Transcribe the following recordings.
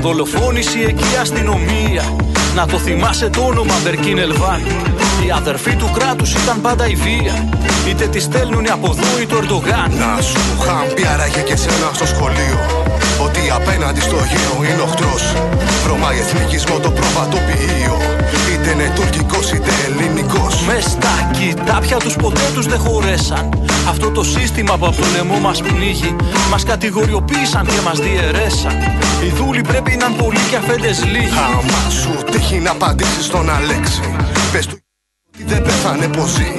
Τον δολοφόνησε εκεί η αστυνομία Να το θυμάσαι το όνομα Μπερκίν Ελβάν. Οι αδερφοί του κράτους ήταν πάντα η βία. Είτε τη στέλνουν από εδώ ή το Ερντογάν. Να σου είχαν πει άραγε και σένα στο σχολείο. Ότι απέναντι στο γύρο είναι οχτρός Βρωμάει εθνικισμό το προβατοποιείο. Είτε είναι τουρκικός είτε ελληνικός. Μες στα κοιτάπια τους ποτέ τους δεν χωρέσαν. Αυτό το σύστημα που από το λαιμό μας πνίγει Μας κατηγοριοποίησαν και μας διαιρέσαν. Οι δούλοι πρέπει να είναι πολλοί και αφέντες λίγοι. Άμα σου τύχει να απαντήσεις στον Αλέξη Πες του ότι δεν πέθανε πως ζει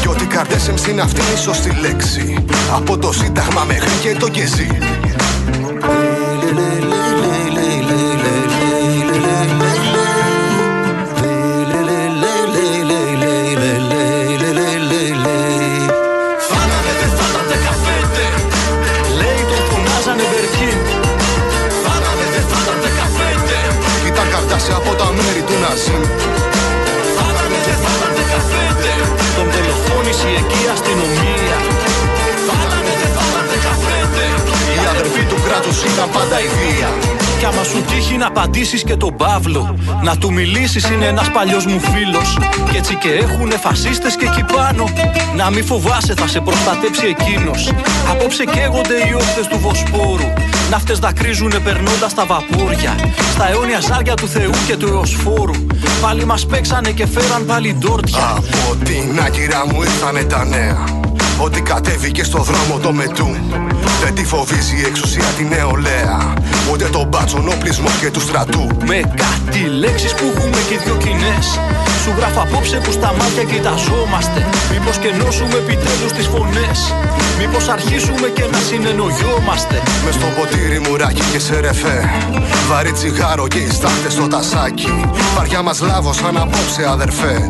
Και ότι καρδέσεμ στην αυτή είναι η σωστή λέξη. Από το σύνταγμα μέχρι και το κεζί μέρη του Ναζίμ Φάνανε δεν θα ήταν δεκαπέντε Τον δολοφόνησε εκεί η αστυνομία Φάνανε δεν θα ήταν δεκαπέντε Οι αδερφοί του κράτους ήταν πάντα η βία Κι άμα σου τύχει να απαντήσεις και τον Παύλο, να του μιλήσεις είναι ένας παλιός μου φίλος. Κι έτσι και έχουνε φασίστες και εκεί πάνω. Να μη φοβάσαι, θα σε προστατέψει εκείνος. Απόψε καίγονται οι όχθε του Βοσπόρου. Ναύτες δακρύζουνε περνώντας τα βαπούρια. Στα αιώνια ζάρια του Θεού και του Εωσφόρου. Πάλι μας παίξανε και φέραν πάλι ντόρτια. Από την άγκυρα μου ήρθανε τα νέα Ότι κατέβηκε στο δρόμο το μετού Δεν τη φοβίζει η εξουσία την νεολαία. Ούτε τον μπάτσον οπλισμό και τους στρατού. Με κάτι λέξεις που έχουμε και δυο κοινές. Σου γράφω απόψε που στα μάτια κοιταζόμαστε. Μήπως και νόσουμε επιτέλους τις φωνές. Μήπως αρχίσουμε και να συνεννοιόμαστε. Μες στο ποτήρι μουράκι και σε ρεφέ. Βαρύ τσιγάρο και οι στάχτες στο τασάκι. Βαριά μας λάβωσαν απόψε αδερφέ.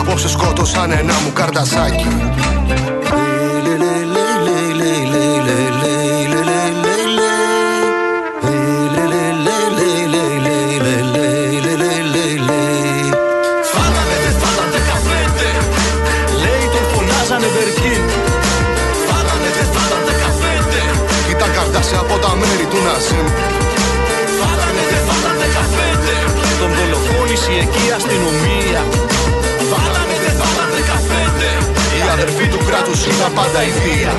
Απόψε σκότωσαν ένα μου καρτασάκι του κράτους ήταν πάντα η βία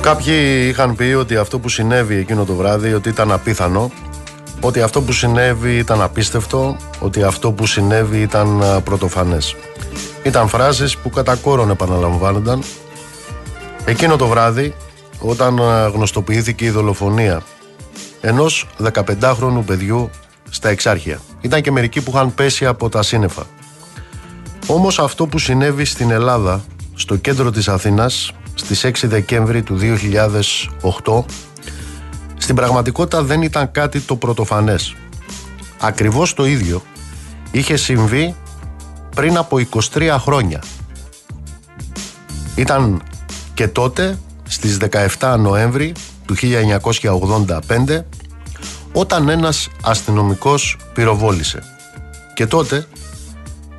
Κάποιοι είχαν πει ότι αυτό που συνέβη εκείνο το βράδυ ότι ήταν απίθανο ότι αυτό που συνέβη ήταν απίστευτο ότι αυτό που συνέβη ήταν α, πρωτοφανές ήταν φράσεις που κατά κόρον επαναλαμβάνονταν. Εκείνο το βράδυ όταν α, γνωστοποιήθηκε η δολοφονία ενός 15χρονου παιδιού στα Εξάρχεια. Ήταν και μερικοί που είχαν πέσει από τα σύννεφα. Όμως αυτό που συνέβη στην Ελλάδα, στο κέντρο της Αθήνας, στις 6 Δεκέμβρη του 2008, στην πραγματικότητα δεν ήταν κάτι το πρωτοφανές. Ακριβώς το ίδιο είχε συμβεί πριν από 23 χρόνια. Ήταν και τότε, στις 17 Νοέμβρη του 1985, όταν ένας αστυνομικός πυροβόλησε. Και τότε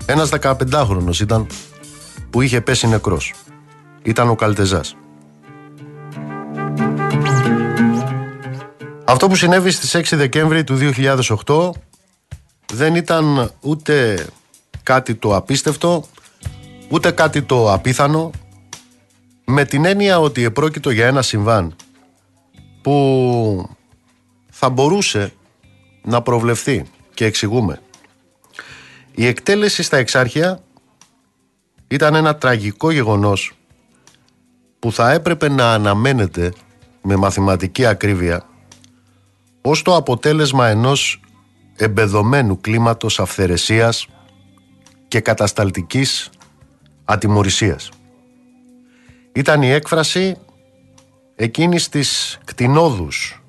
ένας 15χρονος ήταν που είχε πέσει νεκρός. Ήταν ο Καλτεζάς. Αυτό που συνέβη στις 6 Δεκέμβρη του 2008 δεν ήταν ούτε κάτι το απίστευτο, ούτε κάτι το απίθανο, με την έννοια ότι επρόκειτο για ένα συμβάν που θα μπορούσε να προβλεφθεί και εξηγούμε. Η εκτέλεση στα εξάρχεια ήταν ένα τραγικό γεγονός που θα έπρεπε να αναμένεται με μαθηματική ακρίβεια ως το αποτέλεσμα ενός εμπεδομένου κλίματος αυθαιρεσίας και κατασταλτικής ατιμορρησίας. Ήταν η έκφραση εκείνης της κτηνόδους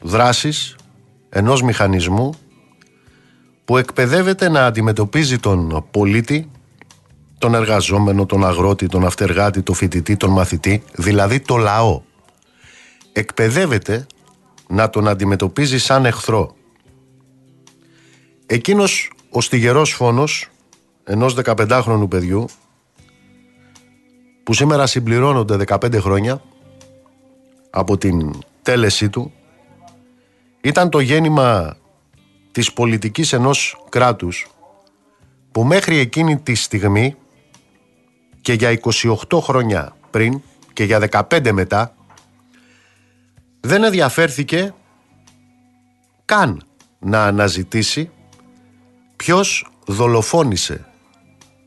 δράσης ενός μηχανισμού που εκπαιδεύεται να αντιμετωπίζει τον πολίτη, τον εργαζόμενο, τον αγρότη, τον αυτεργάτη, τον φοιτητή, τον μαθητή, δηλαδή το λαό. Εκπαιδεύεται να τον αντιμετωπίζει σαν εχθρό. Εκείνος ο στιγερός φόνος ενός 15χρονου παιδιού που σήμερα συμπληρώνονται 15 χρόνια από την τέλεσή του ήταν το γέννημα της πολιτικής ενός κράτους που μέχρι εκείνη τη στιγμή και για 28 χρόνια πριν και για 15 μετά δεν ενδιαφέρθηκε καν να αναζητήσει ποιος δολοφόνησε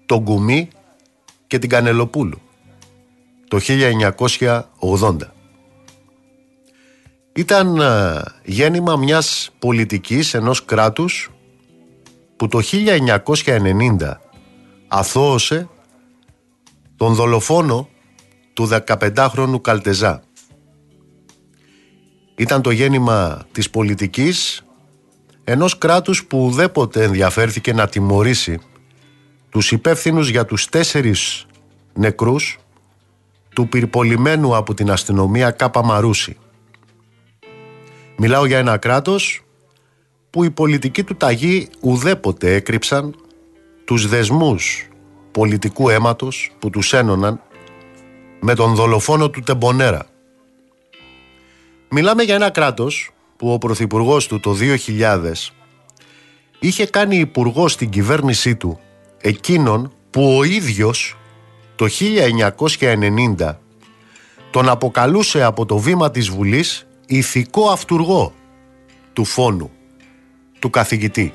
τον Κουμί και την Κανελοπούλου το 1980. Ήταν ε, γέννημα μιας πολιτικής ενός κράτους που το 1990 αθώωσε τον δολοφόνο του 15χρονου Καλτεζά. Ήταν το γέννημα της πολιτικής ενός κράτους που ουδέποτε ενδιαφέρθηκε να τιμωρήσει τους υπεύθυνους για τους τέσσερις νεκρούς του πυρπολιμένου από την αστυνομία Κάπα Μαρούση. Μιλάω για ένα κράτος που οι πολιτικοί του ταγή ουδέποτε έκρυψαν τους δεσμούς πολιτικού αίματος που τους ένωναν με τον δολοφόνο του Τεμπονέρα. Μιλάμε για ένα κράτος που ο Πρωθυπουργός του το 2000 είχε κάνει υπουργό στην κυβέρνησή του εκείνον που ο ίδιος το 1990 τον αποκαλούσε από το βήμα της Βουλής ηθικό αυτούργο του φόνου, του καθηγητή,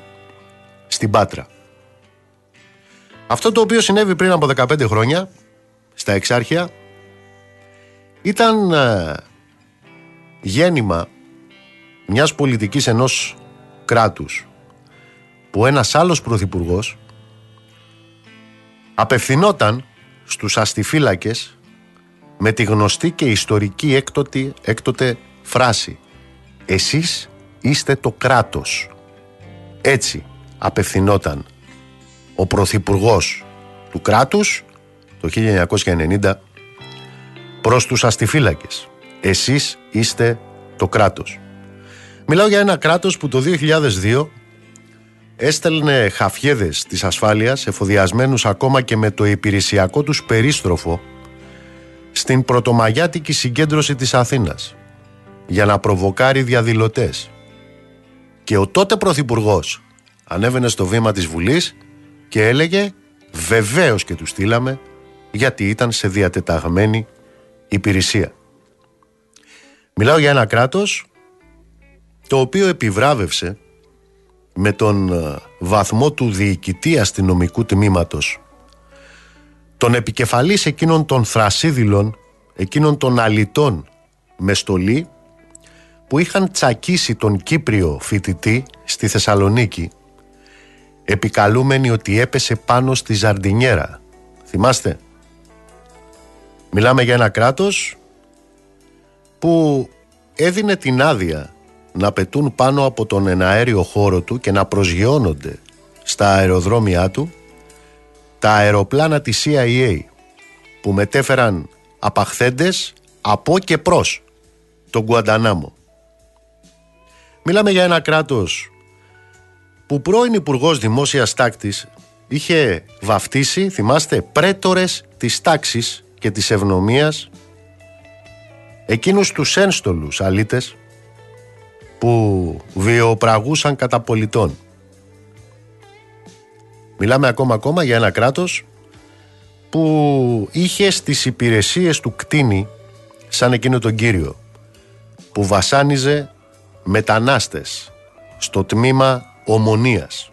στην Πάτρα. Αυτό το οποίο συνέβη πριν από 15 χρόνια, στα Εξάρχεια, ήταν ε, γέννημα μιας πολιτικής ενός κράτους που ένας άλλος πρωθυπουργός απευθυνόταν στους αστιφύλακες με τη γνωστή και ιστορική έκτοτε, έκτοτε φράση «Εσείς είστε το κράτος». Έτσι απευθυνόταν ο Πρωθυπουργός του κράτους το 1990 προς τους αστιφύλακες. Εσείς είστε το κράτος. Μιλάω για ένα κράτος που το 2002 έστελνε χαφιέδες της ασφάλειας εφοδιασμένους ακόμα και με το υπηρεσιακό τους περίστροφο στην πρωτομαγιάτικη συγκέντρωση της Αθήνας για να προβοκάρει διαδηλωτές. Και ο τότε Πρωθυπουργός ανέβαινε στο βήμα της Βουλής και έλεγε βεβαίως και τους στείλαμε γιατί ήταν σε διατεταγμένη υπηρεσία. Μιλάω για ένα κράτος το οποίο επιβράβευσε με τον ε, βαθμό του διοικητή αστυνομικού τμήματος τον επικεφαλής εκείνων των θρασίδηλων, εκείνων των αλητών με στολή που είχαν τσακίσει τον Κύπριο φοιτητή στη Θεσσαλονίκη επικαλούμενοι ότι έπεσε πάνω στη Ζαρντινιέρα. Θυμάστε; Μιλάμε για ένα κράτος που έδινε την άδεια να πετούν πάνω από τον εναέριο χώρο του και να προσγειώνονται στα αεροδρόμια του τα αεροπλάνα της CIA που μετέφεραν απαχθέντες από και προς τον Γκουαντανάμο. Μιλάμε για ένα κράτος που πρώην Υπουργός Δημόσιας Τάκτης είχε βαφτίσει, θυμάστε, πρέτορες της τάξης και της ευνομίας εκείνους τους ένστολους αλήτες που βιοπραγούσαν κατά πολιτών. Μιλάμε ακόμα ακόμα για ένα κράτος που είχε στις υπηρεσίες του κτίνη σαν εκείνο τον κύριο που βασάνιζε μετανάστες στο τμήμα ομονίας.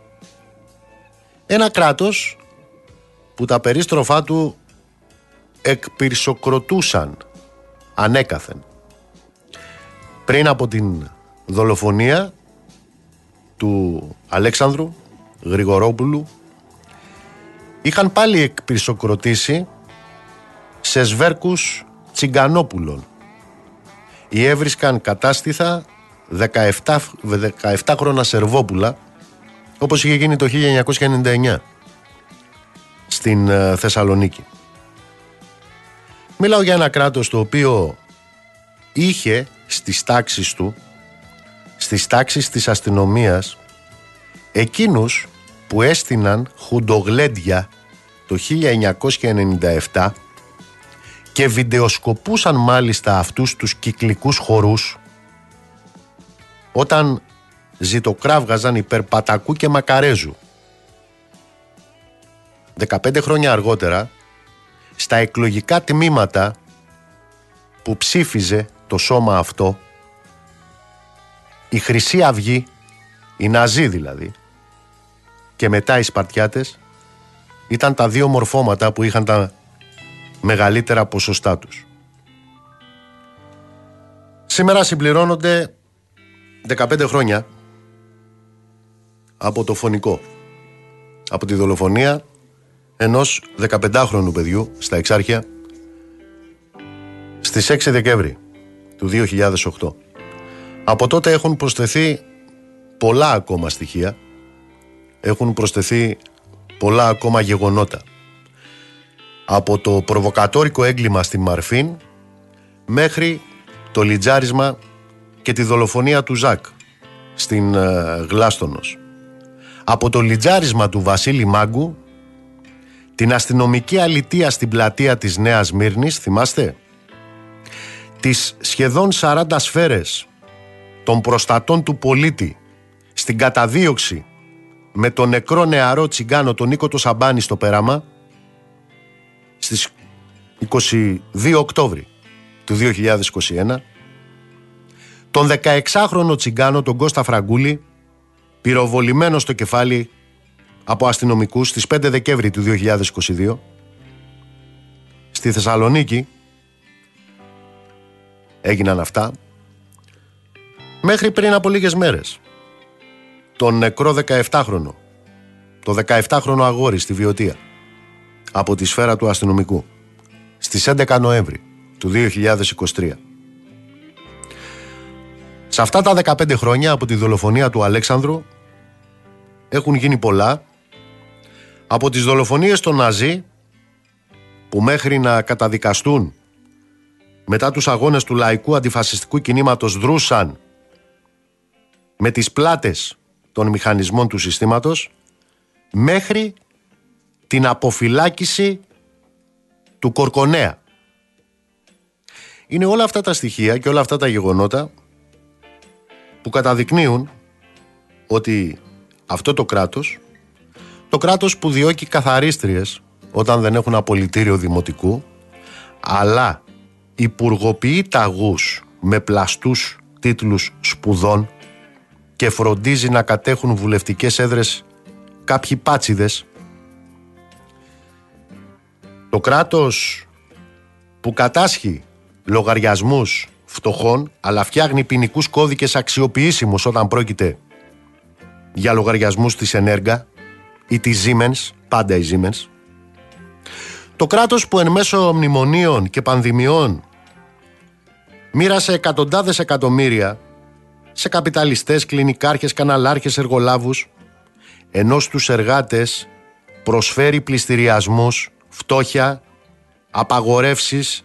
Ένα κράτος που τα περίστροφά του εκπυρσοκροτούσαν ανέκαθεν. Πριν από την δολοφονία του Αλέξανδρου Γρηγορόπουλου είχαν πάλι εκπυρσοκροτήσει σε σβέρκους τσιγκανόπουλων. Οι έβρισκαν κατάστηθα 17, 17 χρόνια Σερβόπουλα όπως είχε γίνει το 1999 στην ε, Θεσσαλονίκη. Μιλάω για ένα κράτος το οποίο είχε στις τάξεις του, στις τάξεις της αστυνομίας, εκείνους που έστειναν χουντογλέντια το 1997 και βιντεοσκοπούσαν μάλιστα αυτούς τους κυκλικούς χορούς όταν ζητοκράβγαζαν υπέρ Πατακού και Μακαρέζου. 15 χρόνια αργότερα, στα εκλογικά τμήματα που ψήφιζε το σώμα αυτό, η Χρυσή Αυγή, οι Ναζί δηλαδή, και μετά οι Σπαρτιάτες, ήταν τα δύο μορφώματα που είχαν τα μεγαλύτερα ποσοστά τους. Σήμερα συμπληρώνονται 15 χρόνια από το φωνικό. Από τη δολοφονία ενός 15χρονου παιδιού στα Εξάρχεια στις 6 Δεκέμβρη του 2008. Από τότε έχουν προσθεθεί πολλά ακόμα στοιχεία, έχουν προσθεθεί πολλά ακόμα γεγονότα. Από το προβοκατόρικο έγκλημα στη Μαρφίν μέχρι το λιτζάρισμα και τη δολοφονία του Ζακ στην ε, Γλάστονος. Από το λιτζάρισμα του Βασίλη Μάγκου την αστυνομική αλητεία στην πλατεία της Νέας Μύρνης, θυμάστε; Τις σχεδόν 40 σφαίρες των προστατών του πολίτη στην καταδίωξη με τον νεκρό νεαρό τσιγκάνο τον Νίκο το Σαμπάνη στο πέραμα στις 22 Οκτώβρη του 2021 τον 16χρονο τσιγκάνο τον Κώστα Φραγκούλη πυροβολημένο στο κεφάλι από αστυνομικούς στις 5 Δεκέμβρη του 2022 στη Θεσσαλονίκη έγιναν αυτά μέχρι πριν από λίγες μέρες. Τον νεκρό 17χρονο το 17χρονο αγόρι στη Βιωτία. Από τη σφαίρα του αστυνομικού. Στις 11 Νοέμβρη του 2023 σε αυτά τα 15 χρόνια από τη δολοφονία του Αλέξανδρου έχουν γίνει πολλά. Από τις δολοφονίες των Ναζί που μέχρι να καταδικαστούν μετά τους αγώνες του λαϊκού αντιφασιστικού κινήματος δρούσαν με τις πλάτες των μηχανισμών του συστήματος μέχρι την αποφυλάκηση του Κορκονέα. Είναι όλα αυτά τα στοιχεία και όλα αυτά τα γεγονότα που καταδεικνύουν ότι αυτό το κράτος, το κράτος που διώκει καθαρίστριες όταν δεν έχουν απολυτήριο δημοτικού, αλλά υπουργοποιεί ταγούς με πλαστούς τίτλους σπουδών και φροντίζει να κατέχουν βουλευτικές έδρες κάποιοι πάτσιδες. Το κράτος που κατάσχει λογαριασμούς φτωχών, αλλά φτιάχνει ποινικούς κώδικες αξιοποιήσιμους όταν πρόκειται για λογαριασμούς της Ενέργα ή της Siemens, πάντα η Siemens. Το κράτος που εν μέσω μνημονίων και πανδημιών μοίρασε εκατοντάδες εκατομμύρια σε καπιταλιστές, κλινικάρχες, καναλάρχες, εργολάβους ενώ στους εργάτες προσφέρει πληστηριασμούς, φτώχεια, απαγορεύσεις,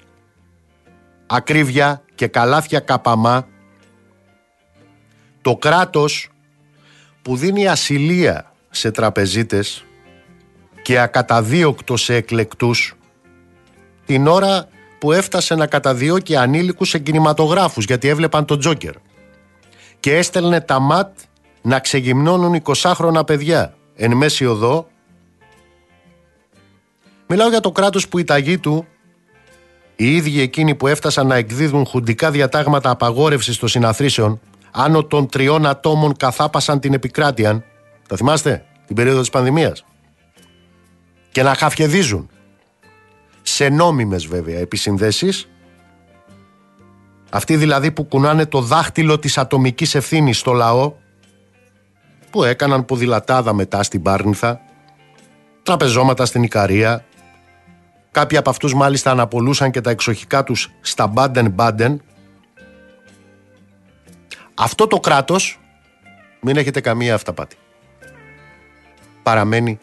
ακρίβεια και καλάθια καπαμά. Το κράτος που δίνει ασυλία σε τραπεζίτες και ακαταδίωκτο σε εκλεκτούς την ώρα που έφτασε να καταδιώκει ανήλικους σε κινηματογράφους γιατί έβλεπαν τον Τζόκερ και έστελνε τα ματ να ξεγυμνώνουν 20χρονα παιδιά εν μέση οδό Μιλάω για το κράτος που η ταγή του οι ίδιοι εκείνοι που έφτασαν να εκδίδουν χουντικά διατάγματα απαγόρευσης των συναθρήσεων άνω των τριών ατόμων καθάπασαν την επικράτεια. Τα θυμάστε, την περίοδο της πανδημίας. Και να χαφιεδίζουν σε νόμιμες βέβαια επισυνδέσεις αυτοί δηλαδή που κουνάνε το δάχτυλο της ατομικής ευθύνης στο λαό που έκαναν ποδηλατάδα μετά στην Πάρνηθα τραπεζώματα στην Ικαρία Κάποιοι από αυτούς μάλιστα αναπολούσαν και τα εξοχικά τους στα Μπάντεν Μπάντεν. αυτό το κράτος μην έχετε καμία αυταπάτη. Παραμένει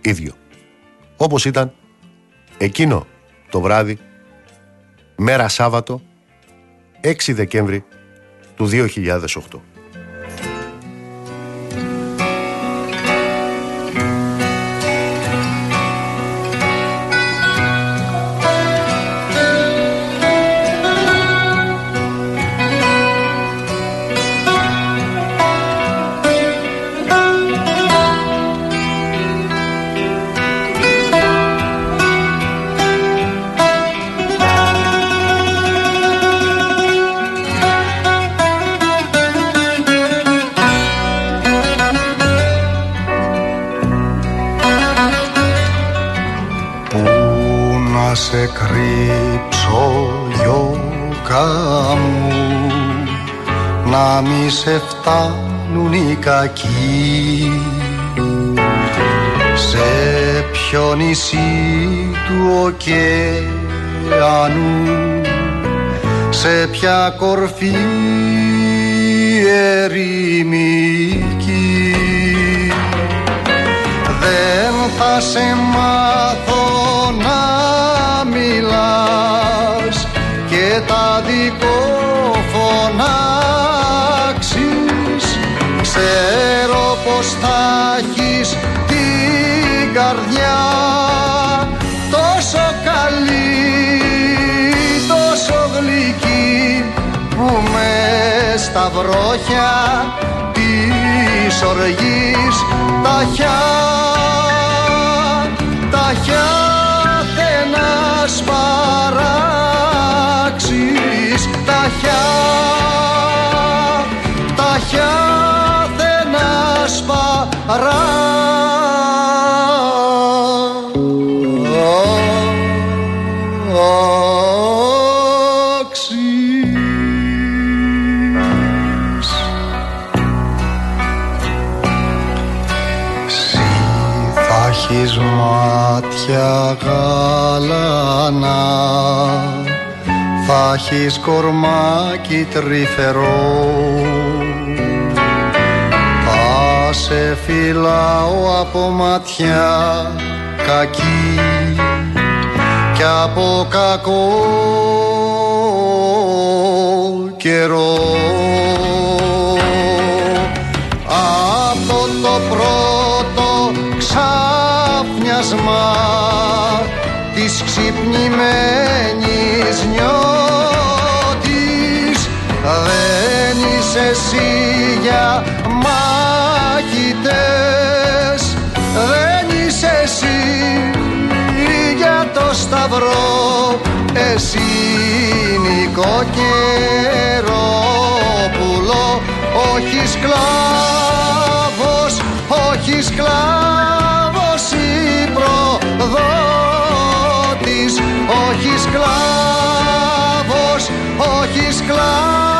ίδιο. Όπως ήταν εκείνο το βράδυ, μέρα Σάββατο, 6 Δεκέμβρη του 2008. Ποια στα βρόχια της οργής. Τα χιά, τα χιά να σπαράξεις τα χιά, τα χιά θα έχεις κορμάκι τρυφερό. Σε φυλάω από ματιά κακή και από κακό καιρό. Από το πρώτο ξάφνιασμα της ξυπνημένης νιώτης. Δεν είσαι εσύ για δεν είσαι εσύ για το σταυρό. Εσύ νοικοκαιρόπουλο όχι σκλάβος όχι σκλάβος η προδότης όχι σκλάβος όχι σκλάβος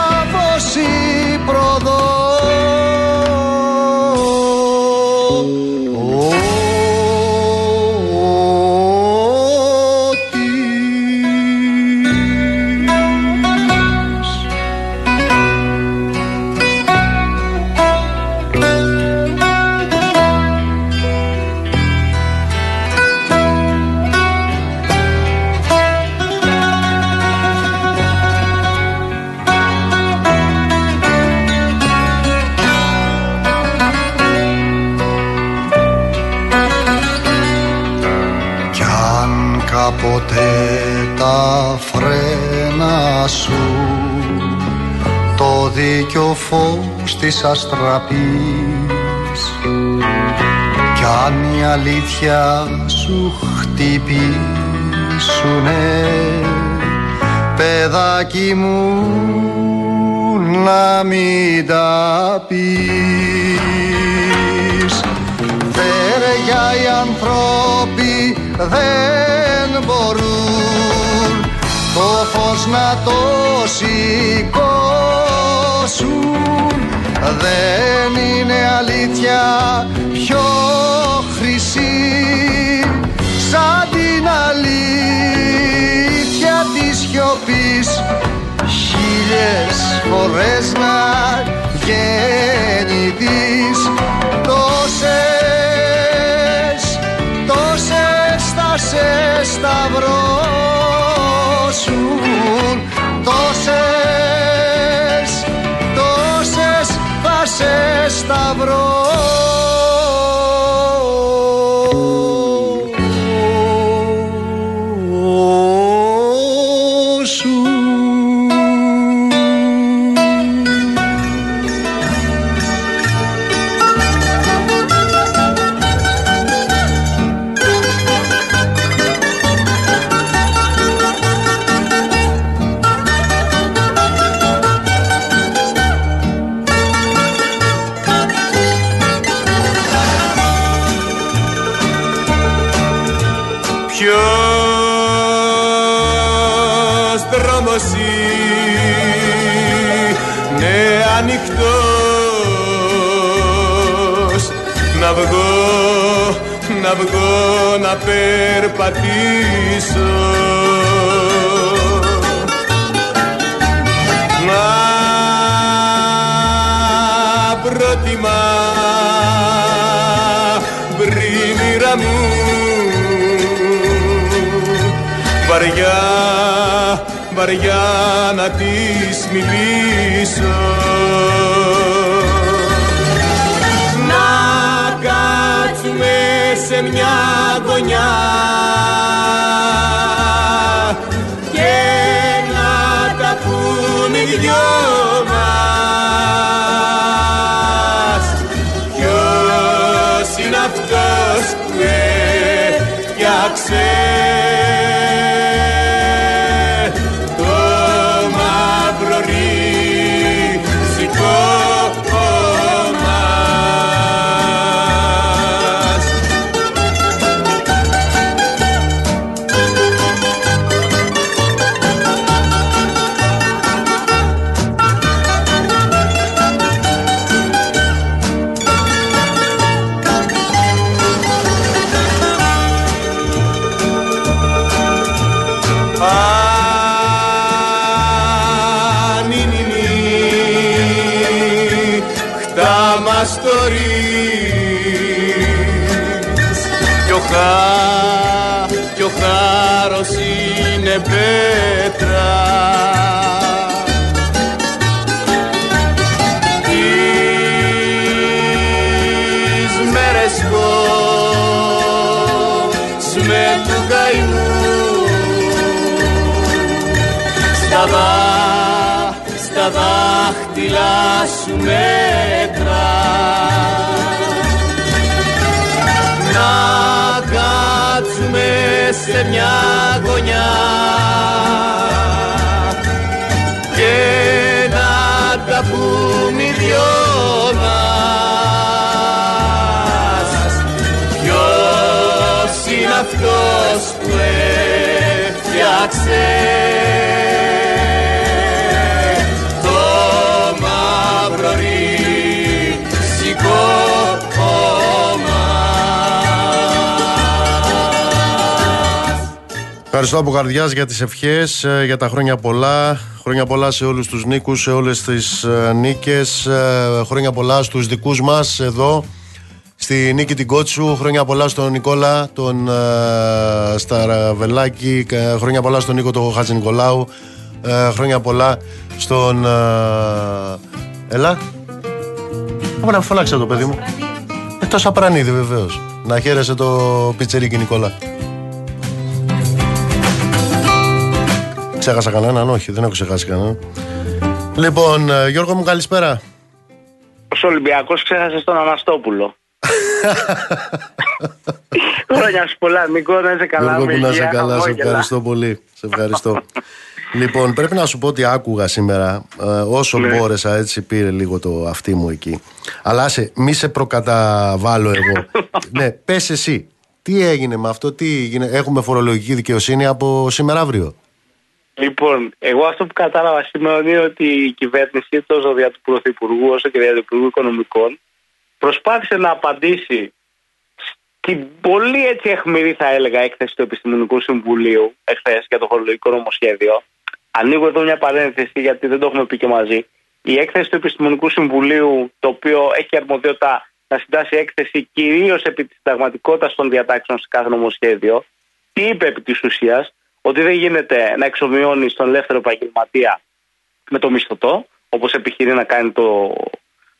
φως της αστραπής. Κι αν η αλήθεια σου χτυπήσουνε παιδάκι μου να μην τα πεις. Φέρια οι ανθρώποι δεν μπορούν το φως να το σηκώσουν δεν είναι αλήθεια πιο χρυσή. Σαν την αλήθεια της σιωπής χίλιες φορές να γεννηθείς βγω της μιλήσω σε μια γωνιά και να τα πούν οι δυο μας. Ποιος είναι αυτός που έφτιαξε πέτρα. Τις μέρες με του καημού στα, δά, στα δάχτυλα σου μέτρα να κάτσουμε σε μια γωνιά και να τα πούμε οι δυο μας. Ποιος είναι αυτός που έφτιαξε Ευχαριστώ από καρδιάς για τις ευχές, ε, για τα χρόνια πολλά. Χρόνια πολλά σε όλους τους νίκους, σε όλες τις ε, νίκες. Ε, χρόνια πολλά στους δικούς μας εδώ στη Νίκη την Κότσου. Χρόνια πολλά στον Νικόλα, τον Σταραβελάκη. Χρόνια πολλά στον Νίκο τον Χατζη Νικολάου. Χρόνια πολλά στον. Έλα. Άμα να φωνάξε το παιδί μου. Εκτό Απρανίδη βεβαίως. Να χαίρεσαι το πιτσερίκι Νικόλα. Ξέχασα κανέναν, όχι, δεν έχω ξεχάσει κανέναν. Λοιπόν, ε, Γιώργο μου, καλησπέρα. Ο Ολυμπιακός ξέχασε τον Αναστόπουλο. Χρόνια σου πολλά, Νικό, να είσαι καλά. Γιώργο, να είσαι καλά, σε ευχαριστώ πολύ. Σε ευχαριστώ. λοιπόν, πρέπει να σου πω ότι άκουγα σήμερα, ε, όσο ναι. μπόρεσα, έτσι πήρε λίγο το αυτί μου εκεί. Αλλά σε, μη σε προκαταβάλω εγώ. ναι, πες εσύ, τι έγινε με αυτό, τι έγινε, έχουμε φορολογική δικαιοσύνη από σήμερα αύριο; Λοιπόν, εγώ αυτό που κατάλαβα σήμερα είναι ότι η κυβέρνηση, τόσο δια του Πρωθυπουργού όσο και δια του Υπουργού Οικονομικών, προσπάθησε να απαντήσει στην πολύ έτσι αιχμηρή, θα έλεγα, έκθεση του Επιστημονικού Συμβουλίου εχθές για το φορολογικό νομοσχέδιο. Ανοίγω εδώ μια παρένθεση γιατί δεν το έχουμε πει και μαζί. Η έκθεση του Επιστημονικού Συμβουλίου, το οποίο έχει αρμοδιότητα να συντάσει έκθεση κυρίως επί της συνταγματικότητας των διατάξεων σε κάθε νομοσχέδιο, τι είπε επί της ουσίας, ότι δεν γίνεται να εξομοιώνεις τον ελεύθερο επαγγελματία με το μισθωτό, όπως επιχειρεί να κάνει το,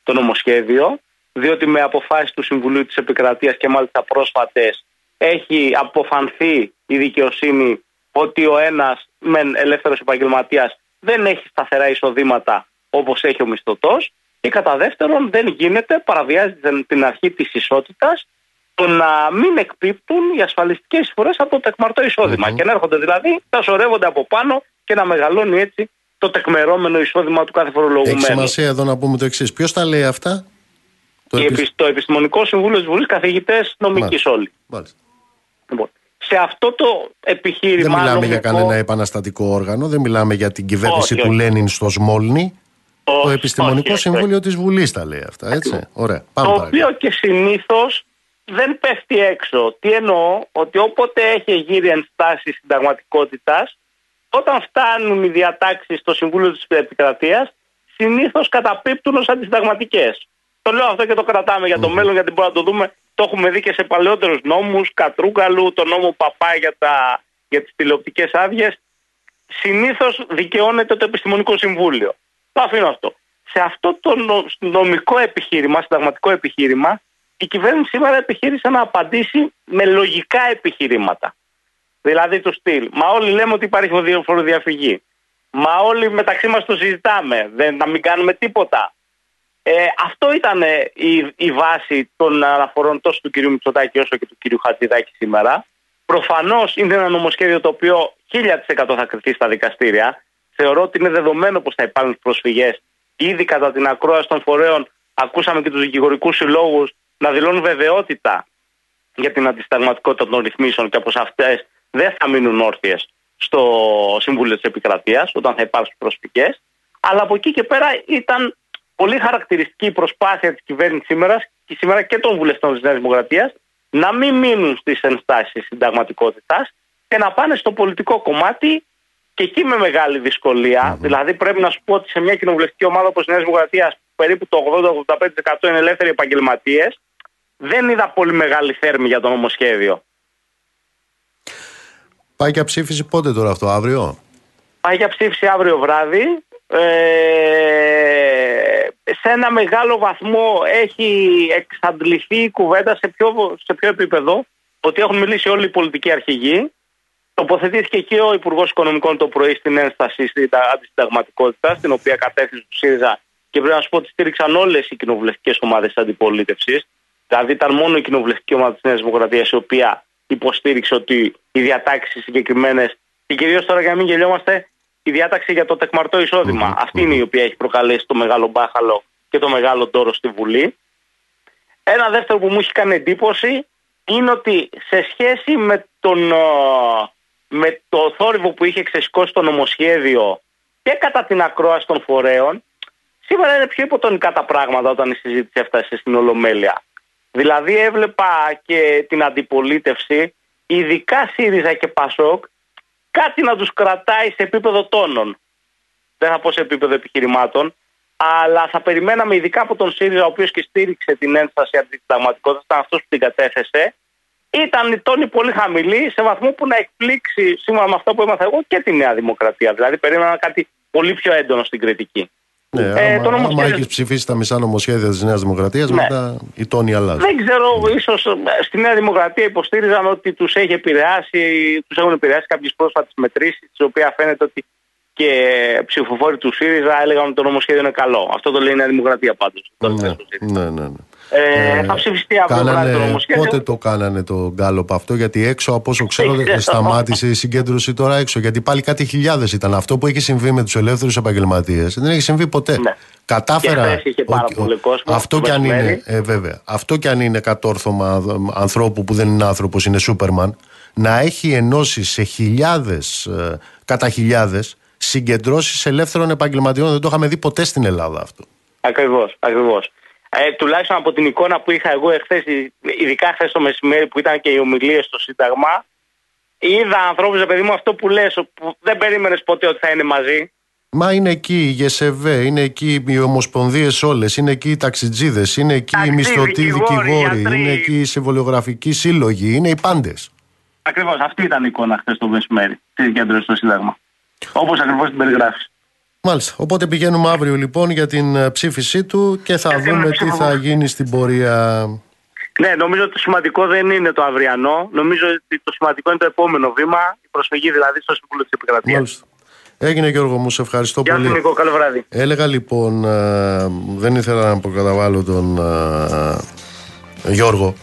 το νομοσχέδιο, διότι με αποφάσεις του Συμβουλίου της Επικρατείας και μάλιστα πρόσφατες έχει αποφανθεί η δικαιοσύνη ότι ο ένας μεν ελεύθερος επαγγελματίας δεν έχει σταθερά εισοδήματα όπως έχει ο μισθωτός. Και κατά δεύτερον, δεν γίνεται, παραβιάζει την αρχή της ισότητας, το να μην εκπίπτουν οι ασφαλιστικές εισφορέ από το τεκμαρτό Και να έρχονται δηλαδή, να σωρεύονται από πάνω και να μεγαλώνει έτσι το τεκμερώμενο εισόδημα του κάθε φορολογουμένου. Έχει σημασία εδώ να πούμε το εξής. Ποιος τα λέει αυτά, Το, το Επιστημονικό Συμβούλιο της Βουλής, καθηγητές νομικής όλοι. Μάλιστα. Λοιπόν, σε αυτό το επιχείρημα. Δεν μιλάμε για κανένα επαναστατικό όργανο, δεν μιλάμε για την κυβέρνηση του Λένιν στο Σμόλνη. το Επιστημονικό Συμβούλιο της Βουλής τα λέει αυτά, έτσι. Ωραία. Πάμε το οποίο και συνήθως δεν πέφτει έξω. Τι εννοώ, ότι όποτε έχει γύρει ενστάσεις συνταγματικότητα, όταν φτάνουν οι διατάξεις στο Συμβούλιο της Επικρατείας, συνήθως καταπίπτουν ως αντισυνταγματικές. Το λέω αυτό και το κρατάμε για το μέλλον, γιατί μπορούμε να το δούμε το έχουμε δει και σε παλαιότερους νόμους, Κατρούγκαλου, το νόμο Παπά για, τα, για τις τηλεοπτικές άδειες. Συνήθως δικαιώνεται το Επιστημονικό Συμβούλιο. Το αφήνω αυτό. Σε αυτό το νομικό επιχείρημα, συνταγματικό επιχείρημα, η κυβέρνηση σήμερα επιχείρησε να απαντήσει με λογικά επιχειρήματα. Δηλαδή του στυλ. Μα όλοι λέμε ότι υπάρχει φοροδιαφυγή. Μα όλοι μεταξύ μας το συζητάμε. Δεν, να μην κάνουμε τίποτα. Ε, αυτό ήταν η, η βάση των αναφορών τόσο του κυρίου Μητσοτάκη όσο και του κυρίου Χατζηδάκη σήμερα. Προφανώς είναι ένα νομοσχέδιο το οποίο 1000% θα κρυθεί στα δικαστήρια. Θεωρώ ότι είναι δεδομένο πως θα υπάρχουν προσφυγές. Ήδη κατά την ακρόαση των φορέων ακούσαμε και τους δικηγορικούς συλλόγους να δηλώνουν βεβαιότητα για την αντισταγματικότητα των ρυθμίσεων και πως αυτές δεν θα μείνουν όρθιες στο Συμβούλιο της Επικρατείας όταν θα υπάρξουν προσφυγές. Αλλά από εκεί και πέρα ήταν πολύ χαρακτηριστική προσπάθεια της κυβέρνησης σήμερα και σήμερα και των βουλευτών της Νέας Δημοκρατίας να μην μείνουν στις ενστάσεις συνταγματικότητας και να πάνε στο πολιτικό κομμάτι και εκεί με μεγάλη Δηλαδή, πρέπει να σου πω ότι σε μια κοινοβουλευτική ομάδα όπως η Νέας Δημοκρατίας, περίπου το 80-85% είναι ελεύθεροι επαγγελματίες, δεν είδα πολύ μεγάλη θέρμη για το νομοσχέδιο. Πάει για ψήφιση πότε τώρα αυτό, αύριο; Πάει για ψήφιση αύριο βράδυ. Ε, σε ένα μεγάλο βαθμό έχει εξαντληθεί η κουβέντα σε ποιο, σε ποιο επίπεδο ότι έχουν μιλήσει όλοι οι πολιτικοί αρχηγοί. Τοποθετήθηκε και ο Υπουργός Οικονομικών το πρωί στην ένσταση στην αντισυνταγματικότητα, την οποία κατέθεσε του ΣΥΡΙΖΑ και πρέπει να σου πω ότι στήριξαν όλες οι κοινοβουλευτικές ομάδες της αντιπολίτευσης. Δηλαδή, ήταν μόνο η κοινοβουλευτική ομάδα της Νέας Δημοκρατίας η οποία υποστήριξε ότι οι διατάξεις συγκεκριμένες, και κυρίως τώρα για να μην γελιόμαστε, η διάταξη για το τεκμαρτό Αυτή είναι η οποία έχει προκαλέσει το μεγάλο μπάχαλο και το μεγάλο τόρο στη Βουλή. Ένα δεύτερο που μου έχει κάνει εντύπωση είναι ότι σε σχέση με, τον, με το θόρυβο που είχε ξεσηκώσει το νομοσχέδιο και κατά την ακρόαση των φορέων, σήμερα είναι πιο υποτονικά τα πράγματα όταν η συζήτηση έφτασε στην Ολομέλεια. Δηλαδή έβλεπα και την αντιπολίτευση, ειδικά ΣΥΡΙΖΑ και ΠΑΣΟΚ, κάτι να τους κρατάει σε επίπεδο τόνων. Δεν θα πω σε επίπεδο επιχειρημάτων, αλλά θα περιμέναμε ειδικά από τον ΣΥΡΙΖΑ, ο οποίος και στήριξε την ένσταση αντισυνταγματικότητα, ήταν αυτός που την κατέθεσε. Ήταν η τόνη πολύ χαμηλή, σε βαθμό που να εκπλήξει, σύμφωνα με αυτό που έμαθα εγώ, και τη Νέα Δημοκρατία. Δηλαδή, περίμενα κάτι πολύ πιο έντονο στην κριτική. Ναι, ε, άμα, νομοσχέδιο... άμα έχεις ψηφίσει τα μισά νομοσχέδια της Νέας Δημοκρατίας, ναι. μετά η τόνη αλλάζει. Δεν ξέρω, ίσως ε, στη Νέα Δημοκρατία υποστήριζαν ότι τους έχει επηρεάσει, τους έχουν επηρεάσει κάποιες πρόσφατες μετρήσεις, τις οποία φαίνεται ότι και ψηφοφόροι του ΣΥΡΙΖΑ έλεγαν ότι το νομοσχέδιο είναι καλό. Αυτό το λέει η Νέα Δημοκρατία πάντως. Ναι, ναι, ναι, ναι. Ε, ε, θα ψηφιστεί αύριο το νομοσχέδιο. Πότε το κάνανε το γκάλωπ αυτό, γιατί έξω από όσο ξέρω σταμάτησε η συγκέντρωση τώρα έξω. Γιατί πάλι κάτι χιλιάδες ήταν. Αυτό που έχει συμβεί με τους ελεύθερους επαγγελματίες δεν έχει συμβεί ποτέ. Ναι. Κατάφερα. Και πάρα ο, πολύ κόσμο, αυτό κι αν είναι, ε, βέβαια, αυτό κι αν είναι κατόρθωμα ανθρώπου που δεν είναι άνθρωπος, είναι Σούπερμαν, να έχει ενώσει σε χιλιάδες, ε, κατά χιλιάδες, συγκεντρώσεις ελεύθερων επαγγελματιών. Δεν το είχαμε δει ποτέ στην Ελλάδα αυτό. Ακριβώς, ακριβώς. Ε, τουλάχιστον από την εικόνα που είχα εγώ εχθές, ειδικά χθες το μεσημέρι που ήταν και οι ομιλίες στο Σύνταγμα, είδα ανθρώπους, παιδί μου, αυτό που λες, που δεν περίμενες ποτέ ότι θα είναι μαζί. Μα είναι εκεί η ΓΕΣΕΒΕ, είναι εκεί οι ομοσπονδίες όλες, είναι εκεί οι ταξιτζίδες, είναι εκεί οι μισθωτοί δικηγόροι, είναι εκεί οι συμβολιογραφικοί σύλλογοι, είναι οι πάντες. Ακριβώς. Αυτή ήταν η εικόνα χθες το μεσημέρι τη συγκέντρωση στο Σύνταγμα. Όπως ακριβώς την περιγράφεις. Μάλιστα. Οπότε πηγαίνουμε αύριο λοιπόν για την ε, ψήφισή του και θα δούμε τι θα γίνει στην πορεία. Ναι, νομίζω ότι το σημαντικό δεν είναι το αυριανό. Νομίζω ότι το σημαντικό είναι το επόμενο βήμα, η προσφυγή δηλαδή στο Συμβούλιο της Επικρατείας. Μάλιστα. Έγινε Γιώργο μου, σε ευχαριστώ Γεια πολύ. Γεια Νικό, καλό βράδυ. Έλεγα λοιπόν, ε, δεν ήθελα να προκαταβάλω τον ε, Γιώργο.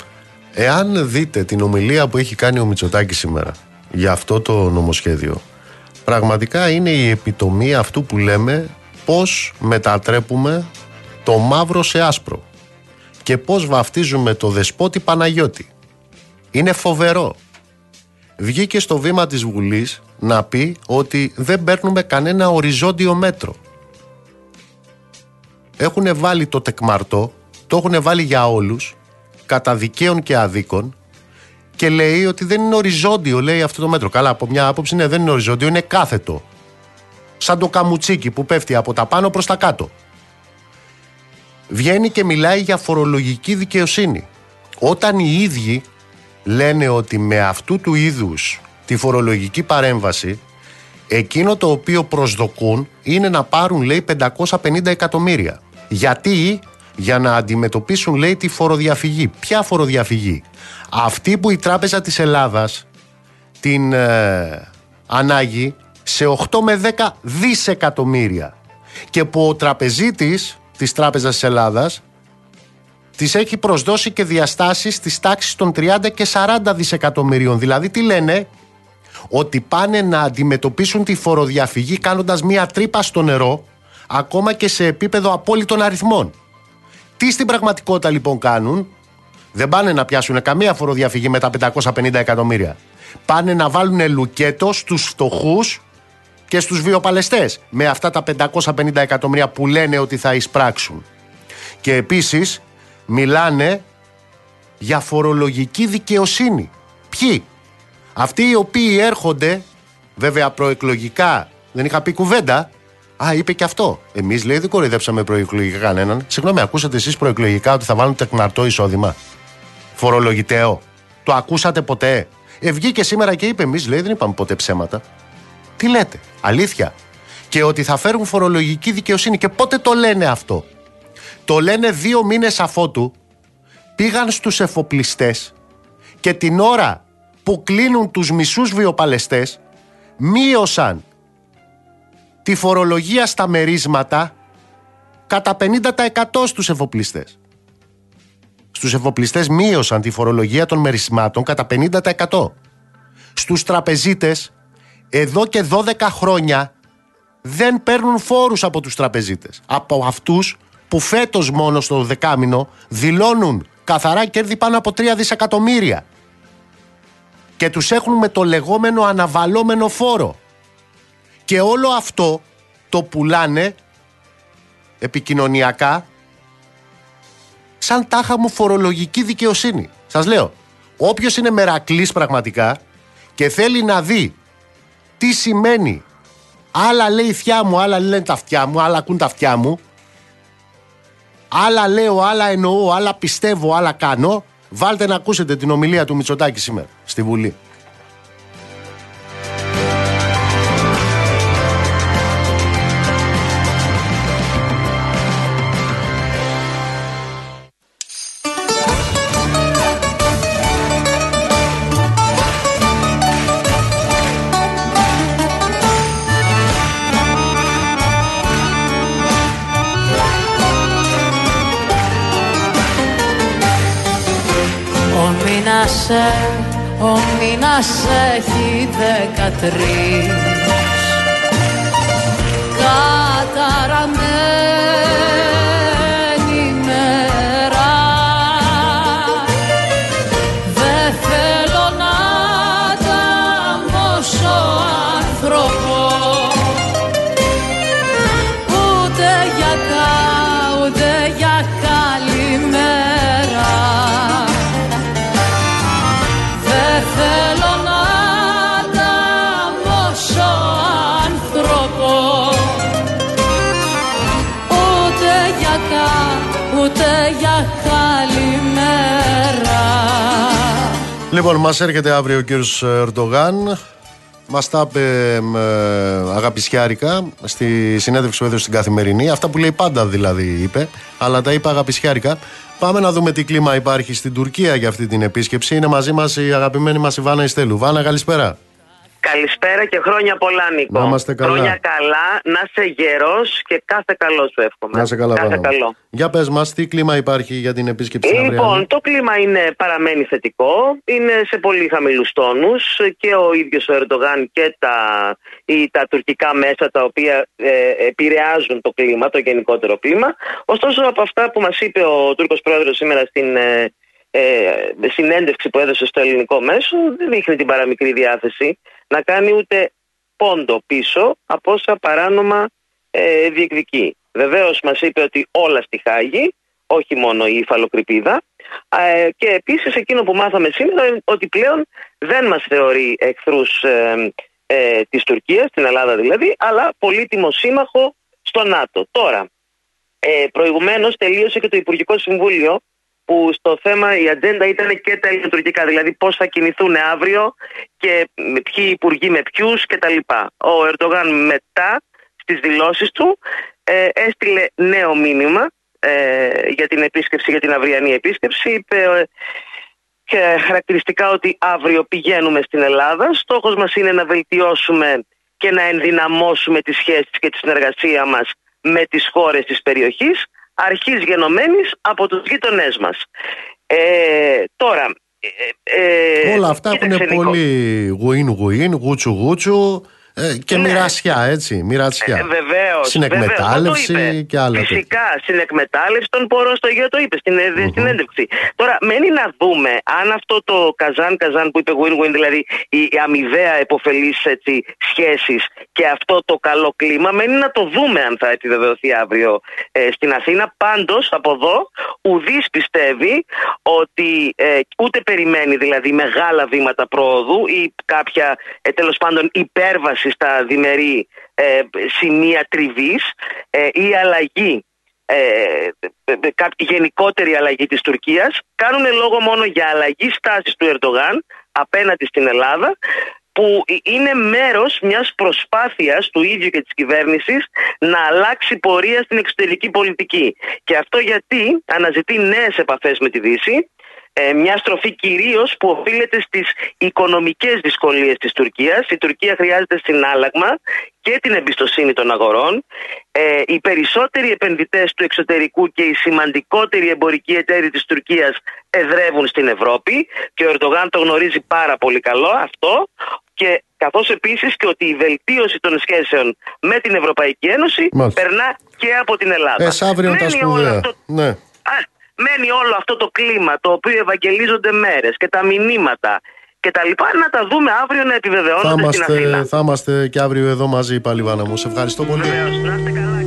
Εάν δείτε την ομιλία που έχει κάνει ο Μητσοτάκης σήμερα για αυτό το νομοσχέδιο, πραγματικά είναι η επιτομή αυτού που λέμε πώς μετατρέπουμε το μαύρο σε άσπρο και πώς βαφτίζουμε το δεσπότη Παναγιώτη. Είναι φοβερό. Βγήκε στο βήμα της Βουλής να πει ότι δεν παίρνουμε κανένα οριζόντιο μέτρο. Έχουν βάλει το τεκμαρτό, το έχουν βάλει για όλους, κατά δικαίων και αδίκων και λέει ότι δεν είναι οριζόντιο, λέει αυτό το μέτρο. Καλά, από μια άποψη ναι, δεν είναι οριζόντιο, είναι κάθετο. Σαν το καμουτσίκι που πέφτει από τα πάνω προς τα κάτω. Βγαίνει και μιλάει για φορολογική δικαιοσύνη. Όταν οι ίδιοι λένε ότι με αυτού του είδους τη φορολογική παρέμβαση εκείνο το οποίο προσδοκούν είναι να πάρουν λέει 550 εκατομμύρια. Γιατί για να αντιμετωπίσουν λέει τη φοροδιαφυγή. Ποια φοροδιαφυγή; Αυτή που η Τράπεζα της Ελλάδας την ε, ανάγει σε 8 με 10 δισεκατομμύρια και που ο τραπεζίτης της Τράπεζας της Ελλάδας τις έχει προσδώσει και διαστάσεις της τάξης των 30 και 40 δισεκατομμυρίων. Δηλαδή τι λένε, ότι πάνε να αντιμετωπίσουν τη φοροδιαφυγή κάνοντας μία τρύπα στο νερό, ακόμα και σε επίπεδο απόλυτων αριθμών. Τι στην πραγματικότητα λοιπόν κάνουν, δεν πάνε να πιάσουν καμία φοροδιαφυγή με τα 550 εκατομμύρια. Πάνε να βάλουν λουκέτο στους φτωχούς και στους βιοπαλαιστές με αυτά τα 550 εκατομμύρια που λένε ότι θα εισπράξουν. Και επίσης μιλάνε για φορολογική δικαιοσύνη. Ποιοι; Αυτοί οι οποίοι έρχονται, βέβαια προεκλογικά, δεν είχα πει κουβέντα. Α, είπε και αυτό. Εμείς λέει δεν κοροϊδέψαμε προεκλογικά κανέναν. Συγγνώμη, ακούσατε εσείς προεκλογικά ότι θα βάλουν τεκναρτό εισόδημα; Φορολογητέο. Το ακούσατε ποτέ; Ε, βγήκε σήμερα και είπε: Εμείς λέει δεν είπαμε ποτέ ψέματα. Τι λέτε, αλήθεια. Και ότι θα φέρουν φορολογική δικαιοσύνη. Και πότε το λένε αυτό; Το λένε δύο μήνες αφότου πήγαν στους εφοπλιστές και την ώρα που κλείνουν τους μισούς βιοπαλαιστές μείωσαν τη φορολογία στα μερίσματα κατά 50% στους εφοπλιστές. Στους εφοπλιστές μείωσαν τη φορολογία των μερισμάτων κατά 50%. Στους τραπεζίτες εδώ και 12 χρόνια δεν παίρνουν φόρους από τους τραπεζίτες. Από αυτούς που φέτος μόνο στο δεκάμινο δηλώνουν καθαρά κέρδη πάνω από 3 δισεκατομμύρια και τους έχουν με το λεγόμενο αναβαλόμενο φόρο. Και όλο αυτό το πουλάνε επικοινωνιακά σαν τάχα μου φορολογική δικαιοσύνη. Σας λέω, όποιος είναι μερακλής πραγματικά και θέλει να δει τι σημαίνει άλλα λέει η θιά μου, άλλα λένε τα αυτιά μου, άλλα ακούν τα αυτιά μου Άλλα λέω, άλλα εννοώ, άλλα πιστεύω, άλλα κάνω. Βάλτε να ακούσετε την ομιλία του Μητσοτάκη σήμερα στη Βουλή. Μήνας έχει δεκατρεις Λοιπόν, μας έρχεται αύριο ο κύριος Ερντογάν. Μας τα είπε ε, αγαπησιάρικα στη συνέντευξη που έδωσε στην καθημερινή. Αυτά που λέει πάντα δηλαδή είπε, αλλά τα είπε αγαπησιάρικα. Πάμε να δούμε τι κλίμα υπάρχει στην Τουρκία για αυτή την επίσκεψη. Είναι μαζί μας η αγαπημένη μας Ιβάνα Ιστέλου. Βάνα, καλησπέρα. Καλησπέρα και χρόνια πολλά, Νίκο. Να είμαστε καλά. Χρόνια καλά, να είσαι γερός και κάθε καλό σου εύχομαι. Να είσαι καλά, κάθε Βάνα. καλό. Για πες μας, τι κλίμα υπάρχει για την επίσκεψη στην Λοιπόν, αυριανή. το κλίμα είναι, παραμένει θετικό, είναι σε πολύ χαμηλούς τόνους και ο ίδιος ο Ερντογάν και τα, ή τα τουρκικά μέσα τα οποία ε, επηρεάζουν το κλίμα, το γενικότερο κλίμα. Ωστόσο από αυτά που μας είπε ο Τούρκος Πρόεδρος σήμερα στην ε, ε, συνέντευξη που έδωσε στο ελληνικό μέσο δεν δείχνει την παραμικρή διάθεση να κάνει ούτε πόντο πίσω από όσα παράνομα ε, διεκδικεί. Βεβαίως μας είπε ότι όλα στη Χάγη, όχι μόνο η υφαλοκρηπίδα. Ε, και επίσης εκείνο που μάθαμε σήμερα είναι ότι πλέον δεν μας θεωρεί εχθρούς ε, ε, της Τουρκίας, την Ελλάδα δηλαδή, αλλά πολύτιμο σύμμαχο στο ΝΑΤΟ. Τώρα, ε, προηγουμένως τελείωσε και το Υπουργικό Συμβούλιο που στο θέμα η ατζέντα ήταν και τα ελληνοτουρκικά, δηλαδή πώς θα κινηθούν αύριο και με ποιοι υπουργοί με ποιους κτλ. Ο Ερντογάν μετά στις δηλώσεις του ε, έστειλε νέο μήνυμα ε, για την επίσκεψη, για την αυριανή επίσκεψη. Είπε ε, και χαρακτηριστικά ότι αύριο πηγαίνουμε στην Ελλάδα. Στόχος μας είναι να βελτιώσουμε και να ενδυναμώσουμε τις σχέσεις και τη συνεργασία μας με τις χώρες της περιοχής, αρχής γενομένης από τους γείτονές μας. Ε, τώρα... ε, ε, Όλα αυτά που είναι κοίταξε, Νίκο. πολύ γουίν-γουίν, γούτσου-γούτσου ε, και Ναι. μοιρασιά, έτσι. Μοιρασιά. Ε, βεβαίως. Συνεκμετάλλευση και άλλα. τέτοια. Φυσικά, συνεκμετάλλευση των πόρων στο Αιγαίο το είπε στην mm στην έντευξη. Τώρα, μένει να δούμε αν αυτό το καζάν-καζάν που είπε win-win, δηλαδή η η αμοιβαία επωφελής σχέσει και αυτό το καλό κλίμα, μένει να το δούμε αν θα επιβεβαιωθεί αύριο ε, στην Αθήνα. Πάντως, από εδώ, ουδής πιστεύει ότι ε, ούτε περιμένει δηλαδή μεγάλα βήματα πρόοδου ή κάποια ε, τέλος πάντων υπέρβαση στα διμερεί ε, σημεία τριβής ε, ή αλλαγή ε, ε, ε, κάποια γενικότερη αλλαγή της Τουρκίας κάνουν λόγο μόνο για αλλαγή στάσης του Ερντογάν απέναντι στην Ελλάδα που είναι μέρος μιας προσπάθειας του ίδιου και της κυβέρνησης να αλλάξει πορεία στην εξωτερική πολιτική. Και αυτό γιατί αναζητεί νέες επαφές με τη Δύση, ε, μια στροφή κυρίως που οφείλεται στις οικονομικές δυσκολίες της Τουρκίας. Η Τουρκία χρειάζεται συνάλλαγμα και την εμπιστοσύνη των αγορών. Ε, οι περισσότεροι επενδυτές του εξωτερικού και οι σημαντικότεροι εμπορικοί εταίροι της Τουρκίας εδρεύουν στην Ευρώπη και ο Ερντογάν το γνωρίζει πάρα πολύ καλό αυτό και καθώς επίσης και ότι η βελτίωση των σχέσεων με την Ευρωπαϊκή Ένωση Μάλιστα. περνά και από την Ελλάδα. Ε, αύριο τα Μένει όλο σπουδαία. αυτό- Ναι. Α, μένει όλο αυτό το κλίμα το οποίο ευαγγελίζονται μέρες και τα μηνύματα και τα λοιπά να τα δούμε αύριο να Θα επιβεβαιώνονται στην Αθήνα. είμαστε, θα είμαστε και αύριο εδώ μαζί πάλι, Βάνα μου. Σε ευχαριστώ πολύ. Βεβαίως. Να είστε καλά,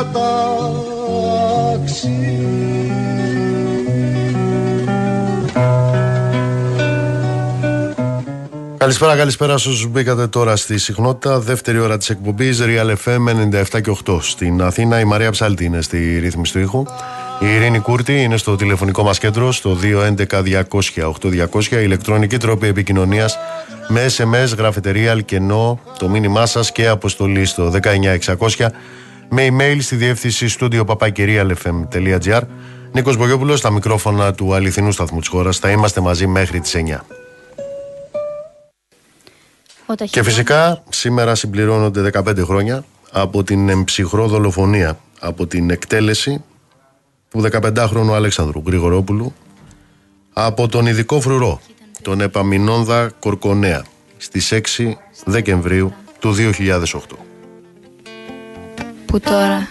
είχα τάξει Καλησπέρα, καλησπέρα σε όσους μπήκατε τώρα στη συχνότητα. Δεύτερη ώρα της εκπομπής Real FM 97 και 8. Στην Αθήνα η Μαρία Ψάλτη είναι στη ρύθμιση του ήχου. Η Ειρήνη Κούρτη είναι στο τηλεφωνικό μας κέντρο στο 211-200-8200. Η ηλεκτρονική τρόπη επικοινωνίας με SMS, γραφετερία, αλκενό, το μήνυμά σας και αποστολή στο 19600 με email στη διεύθυνση studio papakirialfm.gr Νίκος Μπογιόπουλος στα μικρόφωνα του αληθινού σταθμού της χώρας. Θα είμαστε μαζί μέχρι τις 9. Και φυσικά σήμερα συμπληρώνονται 15 χρόνια από την εμψυχρό δολοφονία, από την εκτέλεση του 15χρονου Αλέξανδρου Γρηγορόπουλου από τον ειδικό φρουρό, τον Επαμινόνδα Κορκονέα, στις 6 Δεκεμβρίου του 2008. Που τώρα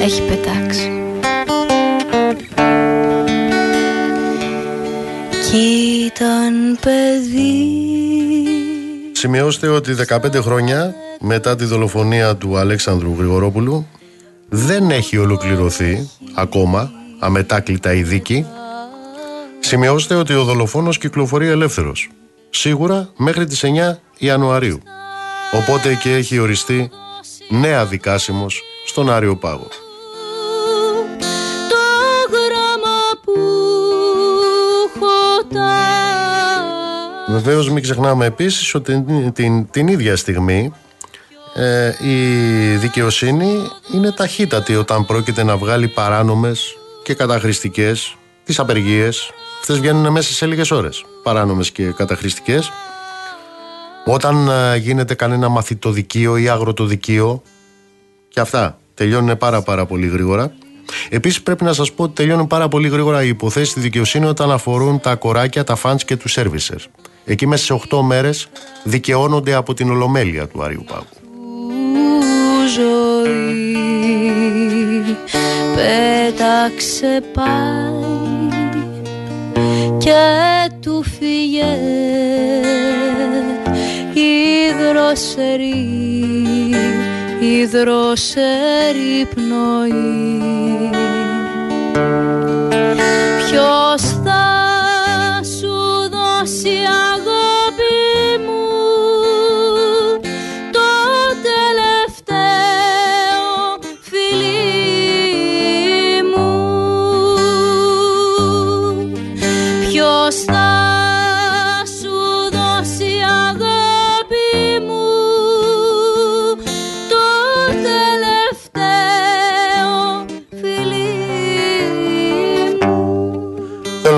έχει πετάξει. Κι ήταν παιδί Σημειώστε ότι 15 χρόνια μετά τη δολοφονία του Αλέξανδρου Γρηγορόπουλου δεν έχει ολοκληρωθεί ακόμα αμετάκλητα η δίκη. Σημειώστε ότι ο δολοφόνος κυκλοφορεί ελεύθερος. Σίγουρα μέχρι τις 9 Ιανουαρίου. Οπότε και έχει οριστεί νέα δικάσιμος στον Άριο Πάγο. Βεβαίως μην ξεχνάμε επίσης ότι την, την, ίδια στιγμή ε, η δικαιοσύνη είναι ταχύτατη όταν πρόκειται να βγάλει παράνομες και καταχρηστικές τις απεργίες. Αυτές βγαίνουν μέσα σε λίγες ώρες, παράνομες και καταχρηστικές. Όταν ε, γίνεται κανένα μαθητοδικείο ή αγροτοδικείο και αυτά τελειώνουν πάρα πάρα πολύ γρήγορα. Επίσης, πρέπει να σας πω ότι τελειώνουν πάρα πολύ γρήγορα οι υποθέσεις στη δικαιοσύνη όταν αφορούν τα κοράκια, τα φαντ και τους σερβισερ. Εκεί μέσα σε 8 μέρες δικαιώνονται από την ολομέλεια του Άριου Πάγου. Ζωή πέταξε πάει και του φύγε η δροσερή, η δροσερή πνοή. Ποιος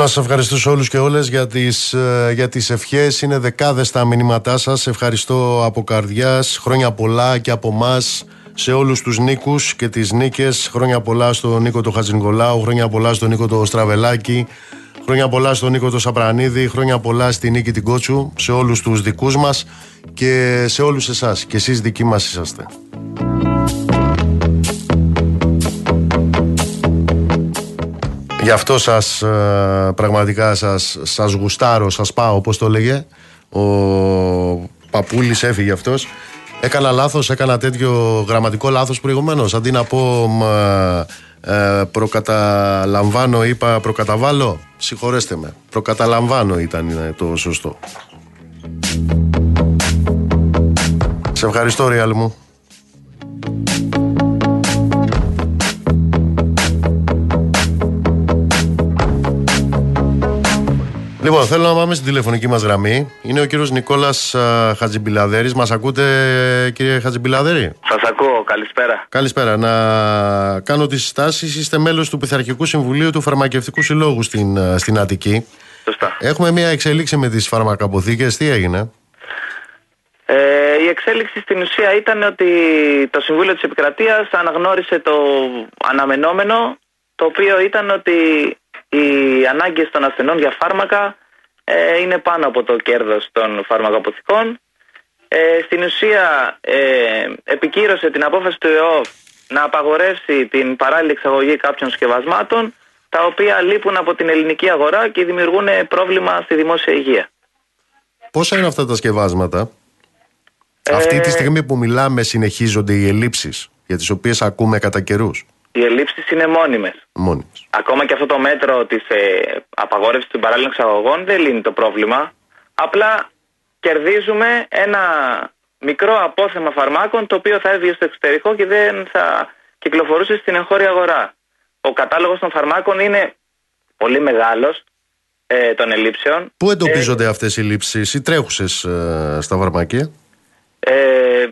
να σας ευχαριστήσω όλους και όλες για τις, ε, για τις ευχές. Είναι δεκάδες τα μηνύματά σας. Ευχαριστώ από καρδιάς. Χρόνια πολλά και από μας σε όλους τους νίκους και τις νίκες. Χρόνια πολλά στον Νίκο το Χατζηνικολάου, χρόνια πολλά στον Νίκο το Στραβελάκη, χρόνια πολλά στον Νίκο το Σαπρανίδη, χρόνια πολλά στη Νίκη την Κότσου, σε όλους τους δικούς μας και σε όλους εσάς. Και εσείς δικοί μας είσαστε. Γι' αυτό σας ε, πραγματικά σας, σας γουστάρω, σας πάω όπως το λέγε Ο Παπούλης έφυγε αυτός. Έκανα λάθος, έκανα τέτοιο γραμματικό λάθος προηγουμένως. Αντί να πω μ, ε, προκαταλαμβάνω είπα προκαταβάλω Συγχωρέστε με, προκαταλαμβάνω ήταν ε, το σωστό. Σε ευχαριστώ Ριάλ μου Λοιπόν, θέλω να πάμε στην τηλεφωνική μας γραμμή. Είναι ο κύριος Νικόλας Χατζιμπιλαδέρη. Μας ακούτε, κύριε Χατζιμπιλαδέρη. Σας ακούω, καλησπέρα. Καλησπέρα. Να κάνω τις συστάσει. Είστε μέλος του Πειθαρχικού Συμβουλίου του Φαρμακευτικού Συλλόγου στην, α, στην Αττική. Σωστά. Έχουμε μια εξέλιξη με τις φαρμακαποθήκες. Τι έγινε; Ε, η εξέλιξη στην ουσία ήταν ότι το Συμβούλιο της Επικρατείας αναγνώρισε το αναμενόμενο το οποίο ήταν ότι οι ανάγκες των ασθενών για φάρμακα ε, είναι πάνω από το κέρδος των φαρμακοποθηκών. Ε, στην ουσία ε, επικύρωσε την απόφαση του ΕΟΦ να απαγορεύσει την παράλληλη εξαγωγή κάποιων σκευασμάτων τα οποία λείπουν από την ελληνική αγορά και δημιουργούν πρόβλημα στη δημόσια υγεία. Πόσα είναι αυτά τα σκευάσματα; Ε, Αυτή τη στιγμή που μιλάμε συνεχίζονται οι ελλείψεις για τις οποίες ακούμε κατά καιρούς. Οι ελλείψεις είναι μόνιμες. Μόνιμες. Ακόμα και αυτό το μέτρο της ε, απαγόρευσης των παράλληλων εξαγωγών δεν λύνει το πρόβλημα. Απλά κερδίζουμε ένα μικρό απόθεμα φαρμάκων το οποίο θα έβγαινε στο εξωτερικό και δεν θα κυκλοφορούσε στην εγχώρια αγορά. Ο κατάλογος των φαρμάκων είναι πολύ μεγάλος ε, των ελλείψεων. Πού εντοπίζονται αυτές οι λήψεις, οι τρέχουσες ε, στα φαρμακεία. Ε,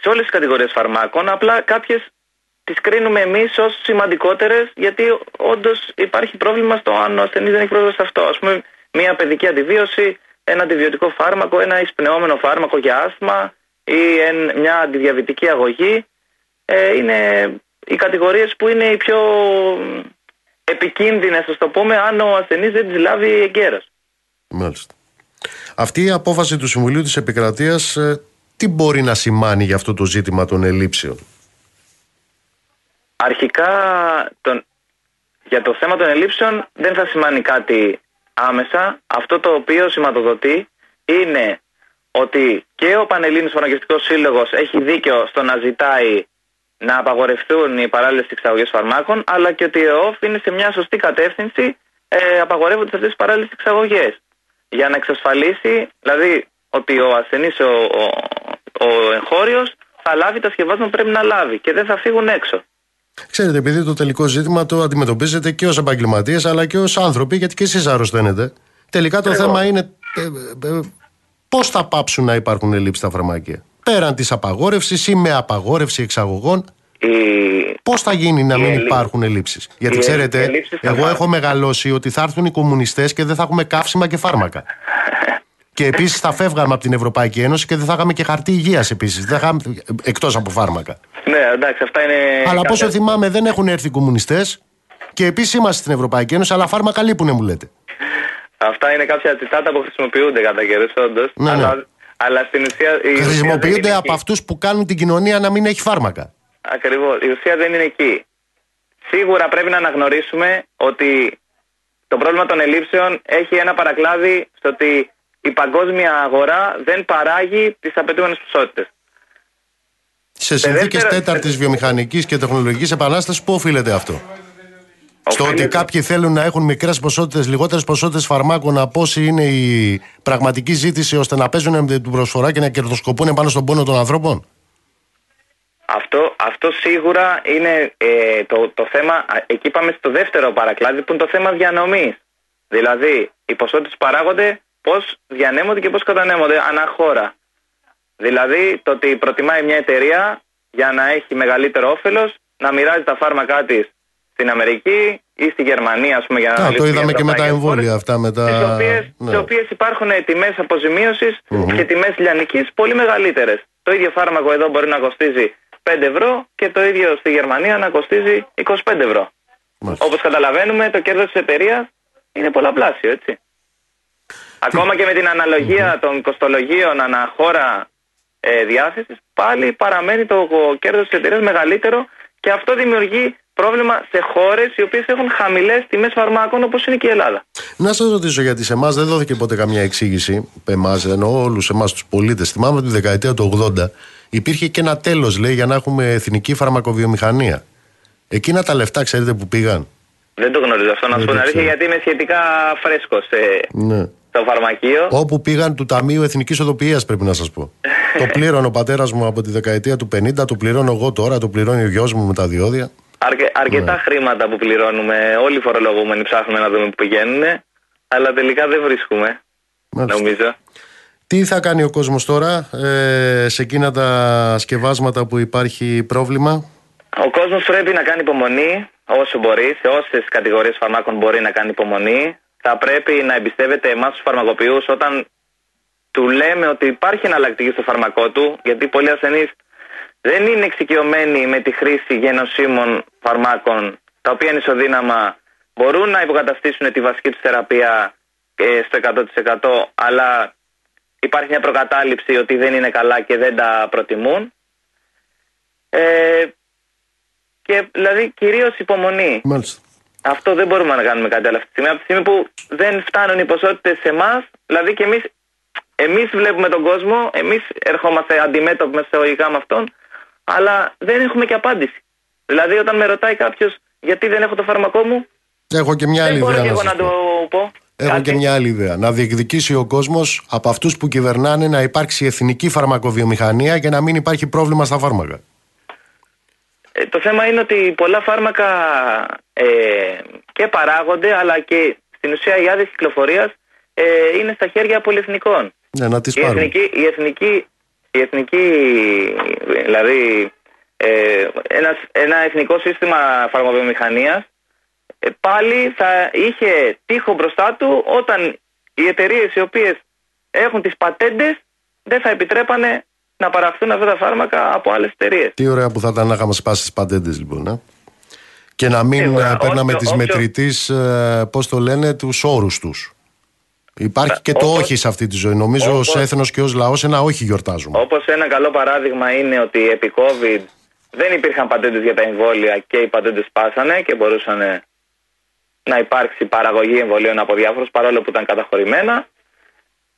σε όλες τις κατηγορίες φαρμάκων, απλά κάποιες τις κρίνουμε εμείς ως σημαντικότερες γιατί όντως υπάρχει πρόβλημα στο αν ο ασθενής δεν έχει πρόσβαση σε αυτό. Ας πούμε μια παιδική αντιβίωση, ένα αντιβιωτικό φάρμακο, ένα εισπνεώμενο φάρμακο για άσθμα ή εν- μια αντιδιαβητική αγωγή ε, είναι οι κατηγορίες που είναι οι πιο μ, επικίνδυνες, ας το πούμε, αν ο ασθενής δεν τις λάβει εγκαίρως. Μάλιστα. Αυτή η απόφαση του Συμβουλίου της Επικρατείας ε, τι μπορεί να σημάνει για αυτό το ζήτημα των ελλείψεων; Αρχικά τον, για το θέμα των ελλείψεων δεν θα σημαίνει κάτι άμεσα. Αυτό το οποίο σηματοδοτεί είναι ότι και ο Πανελλήνιος Φαρμακευτικός Σύλλογος έχει δίκιο στο να ζητάει να απαγορευτούν οι παράλληλες εξαγωγές φαρμάκων αλλά και ότι η ΕΟΦ είναι σε μια σωστή κατεύθυνση ε, απαγορεύοντας αυτές τις παράλληλες εξαγωγές για να εξασφαλίσει δηλαδή ότι ο ασθενής ο, ο, ο εγχώριος θα λάβει τα σκευάσματα που πρέπει να λάβει και δεν θα φύγουν έξω. Ξέρετε, επειδή το τελικό ζήτημα το αντιμετωπίζετε και ως επαγγελματίες αλλά και ως άνθρωποι, γιατί και εσείς αρρωσταίνετε. Τελικά το θέμα είναι ε, ε, ε, πώς θα πάψουν να υπάρχουν ελλείψεις στα φαρμακεία; Πέραν της απαγόρευσης ή με απαγόρευση εξαγωγών, Η... πώς θα γίνει να οι μην ελλεί- υπάρχουν ελλείψεις; Γιατί οι ξέρετε, ελλείψεις θα εγώ υπάρχουν. έχω μεγαλώσει ότι θα έρθουν οι κομμουνιστές και δεν θα έχουμε καύσιμα και φάρμακα. Και επίσης θα φεύγαμε από την Ευρωπαϊκή Ένωση και δεν θα είχαμε και χαρτί υγείας επίσης. Εκτός από φάρμακα. Ναι, εντάξει, αυτά είναι. Αλλά κάποια- πόσο θυμάμαι δεν έχουν έρθει οι κομμουνιστές και επίσης είμαστε στην Ευρωπαϊκή Ένωση, αλλά φάρμακα λείπουνε μου λέτε. Αυτά είναι κάποια τσιτάτα που χρησιμοποιούνται κατά καιρούς, όντως. Ναι, ναι. αλλά, αλλά στην ουσία. η ουσία Χρησιμοποιούνται δεν από αυτούς που κάνουν την κοινωνία να μην έχει φάρμακα. Ακριβώς. Η ουσία δεν είναι εκεί. Σίγουρα πρέπει να αναγνωρίσουμε ότι το πρόβλημα των ελλείψεων έχει ένα παρακλάδι στο ότι η παγκόσμια αγορά δεν παράγει τις απαιτούμενες ποσότητες. Σε συνθήκες δεύτερο- τέταρτης βιομηχανικής και τεχνολογικής επανάστασης, πού οφείλεται αυτό; Στο ότι κάποιοι θέλουν να έχουν μικρές ποσότητες, λιγότερες ποσότητες φαρμάκων από όσοι είναι η πραγματική ζήτηση, ώστε να παίζουν με την προσφορά και να κερδοσκοπούν πάνω στον πόνο των ανθρώπων; Αυτό, αυτό σίγουρα είναι ε, το, το θέμα. α, Εκεί πάμε στο δεύτερο παρακλάδι που είναι το θέμα διανομής. Δηλαδή, οι ποσότητες παράγονται, πώς διανέμονται και πώς κατανέμονται ανά χώρα. Δηλαδή, το ότι προτιμάει μια εταιρεία για να έχει μεγαλύτερο όφελος να μοιράζει τα φάρμακά της στην Αμερική ή στη Γερμανία, ας πούμε, για να Α, το αναλύσουμε είδαμε για και με τα ευρωπαϊκές χώρες, εμβόλια αυτά. Με τα... στις οποίες, ναι. στις οποίες υπάρχουν τιμές αποζημίωσης Μμμ. και τιμές λιανικής πολύ μεγαλύτερες. Το ίδιο φάρμακο εδώ μπορεί να κοστίζει 5 ευρώ και το ίδιο στη Γερμανία να κοστίζει 25 ευρώ. Μάλιστα. Όπως καταλαβαίνουμε το κέρδος της εταιρείας είναι πολλαπλάσιο, έτσι. Ακόμα και με την αναλογία των κοστολογίων ανά χώρα ε, διάθεσης, πάλι παραμένει το κέρδος της εταιρείας μεγαλύτερο και αυτό δημιουργεί πρόβλημα σε χώρες οι οποίες έχουν χαμηλές τιμές φαρμάκων όπως είναι και η Ελλάδα. Να σας ρωτήσω γιατί σε εμάς δεν δόθηκε ποτέ καμιά εξήγηση. Εμάς, εννοώ όλους εμάς τους πολίτες. Θυμάμαι ότι τη δεκαετία του 80 υπήρχε και ένα τέλος, λέει, για να έχουμε εθνική φαρμακοβιομηχανία. Εκείνα τα λεφτά, ξέρετε που πήγαν. Δεν το γνωρίζω αυτό να Δεν σου πω το την αλήθεια ξέρω. γιατί είμαι σχετικά φρέσκος Ναι. Στο φαρμακείο. Όπου πήγαν του Ταμείου Εθνικής Οδοποιίας, πρέπει να σας πω. το πλήρωνε ο πατέρας μου από τη δεκαετία του 50, το πληρώνω εγώ τώρα, το πληρώνει ο γιος μου με τα διόδια. Αρκε, αρκετά Ναι. χρήματα που πληρώνουμε. Όλοι οι φορολογούμενοι ψάχνουμε να δούμε που πηγαίνουν. Αλλά τελικά δεν βρίσκουμε. Μάλιστα. Νομίζω. Τι θα κάνει ο κόσμος τώρα ε, σε εκείνα τα σκευάσματα που υπάρχει πρόβλημα; Ο κόσμος πρέπει να κάνει υπομονή όσο μπορεί, σε όσες κατηγορίες φαρμάκων μπορεί να κάνει υπομονή. Θα πρέπει να εμπιστεύεται εμάς τους φαρμακοποιούς όταν του λέμε ότι υπάρχει εναλλακτική στο φαρμακό του, γιατί πολλοί ασθενείς δεν είναι εξοικειωμένοι με τη χρήση γενοσύμων φαρμάκων, τα οποία είναι ισοδύναμα, μπορούν να υποκαταστήσουν τη βασική τους θεραπεία ε, στο 100%, αλλά υπάρχει μια προκατάληψη ότι δεν είναι καλά και δεν τα προτιμούν. Ε, και δηλαδή κυρίως υπομονή. Μάλιστα. Αυτό δεν μπορούμε να κάνουμε κάτι άλλο αυτή τη στιγμή. Από τη στιγμή που δεν φτάνουν οι ποσότητες σε εμάς, δηλαδή και εμείς εμείς βλέπουμε τον κόσμο, εμείς ερχόμαστε αντιμέτωποι με εισαγωγικά με αυτόν, αλλά δεν έχουμε και απάντηση. Δηλαδή, όταν με ρωτάει κάποιος γιατί δεν έχω το φάρμακό μου, Έχω και μια δεν άλλη μπορώ ιδέα. και να εγώ σας να πω. το πω. Έχω Κάτι. και μια άλλη ιδέα. Να διεκδικήσει ο κόσμος από αυτούς που κυβερνάνε να υπάρξει εθνική φαρμακοβιομηχανία και να μην υπάρχει πρόβλημα στα φάρμακα. Ε, το θέμα είναι ότι πολλά φάρμακα ε, και παράγονται αλλά και στην ουσία οι άδειες κυκλοφορίας ε, είναι στα χέρια πολυεθνικών. Ναι, να τις Η πάρουμε. εθνική, η εθνική, η εθνική δηλαδή ε, ένας, ένα εθνικό σύστημα φαρμακοβιομηχανίας ε, πάλι θα είχε τείχο μπροστά του όταν οι εταιρείες οι οποίες έχουν τις πατέντες δεν θα επιτρέπανε να παραχθούν αυτά τα φάρμακα από άλλες εταιρείες. Τι ωραία που θα ήταν να είχαμε σπάσει τις πατέντες λοιπόν. Ε; Και να μην Σίγουρα, ε, παίρναμε όποιο- τις όποιο- μετρητής, ε, πώς το λένε, τους όρους τους. Υπάρχει και το όπως- όχι σε αυτή τη ζωή. Νομίζω όπως- ως έθνος και ως λαός ένα όχι γιορτάζουμε. Όπως ένα καλό παράδειγμα είναι ότι επί COVID δεν υπήρχαν πατέντες για τα εμβόλια και οι πατέντες σπάσανε και μπορούσαν ε, να υπάρξει παραγωγή εμβολίων από διάφορους παρόλο που ήταν καταχωρημένα.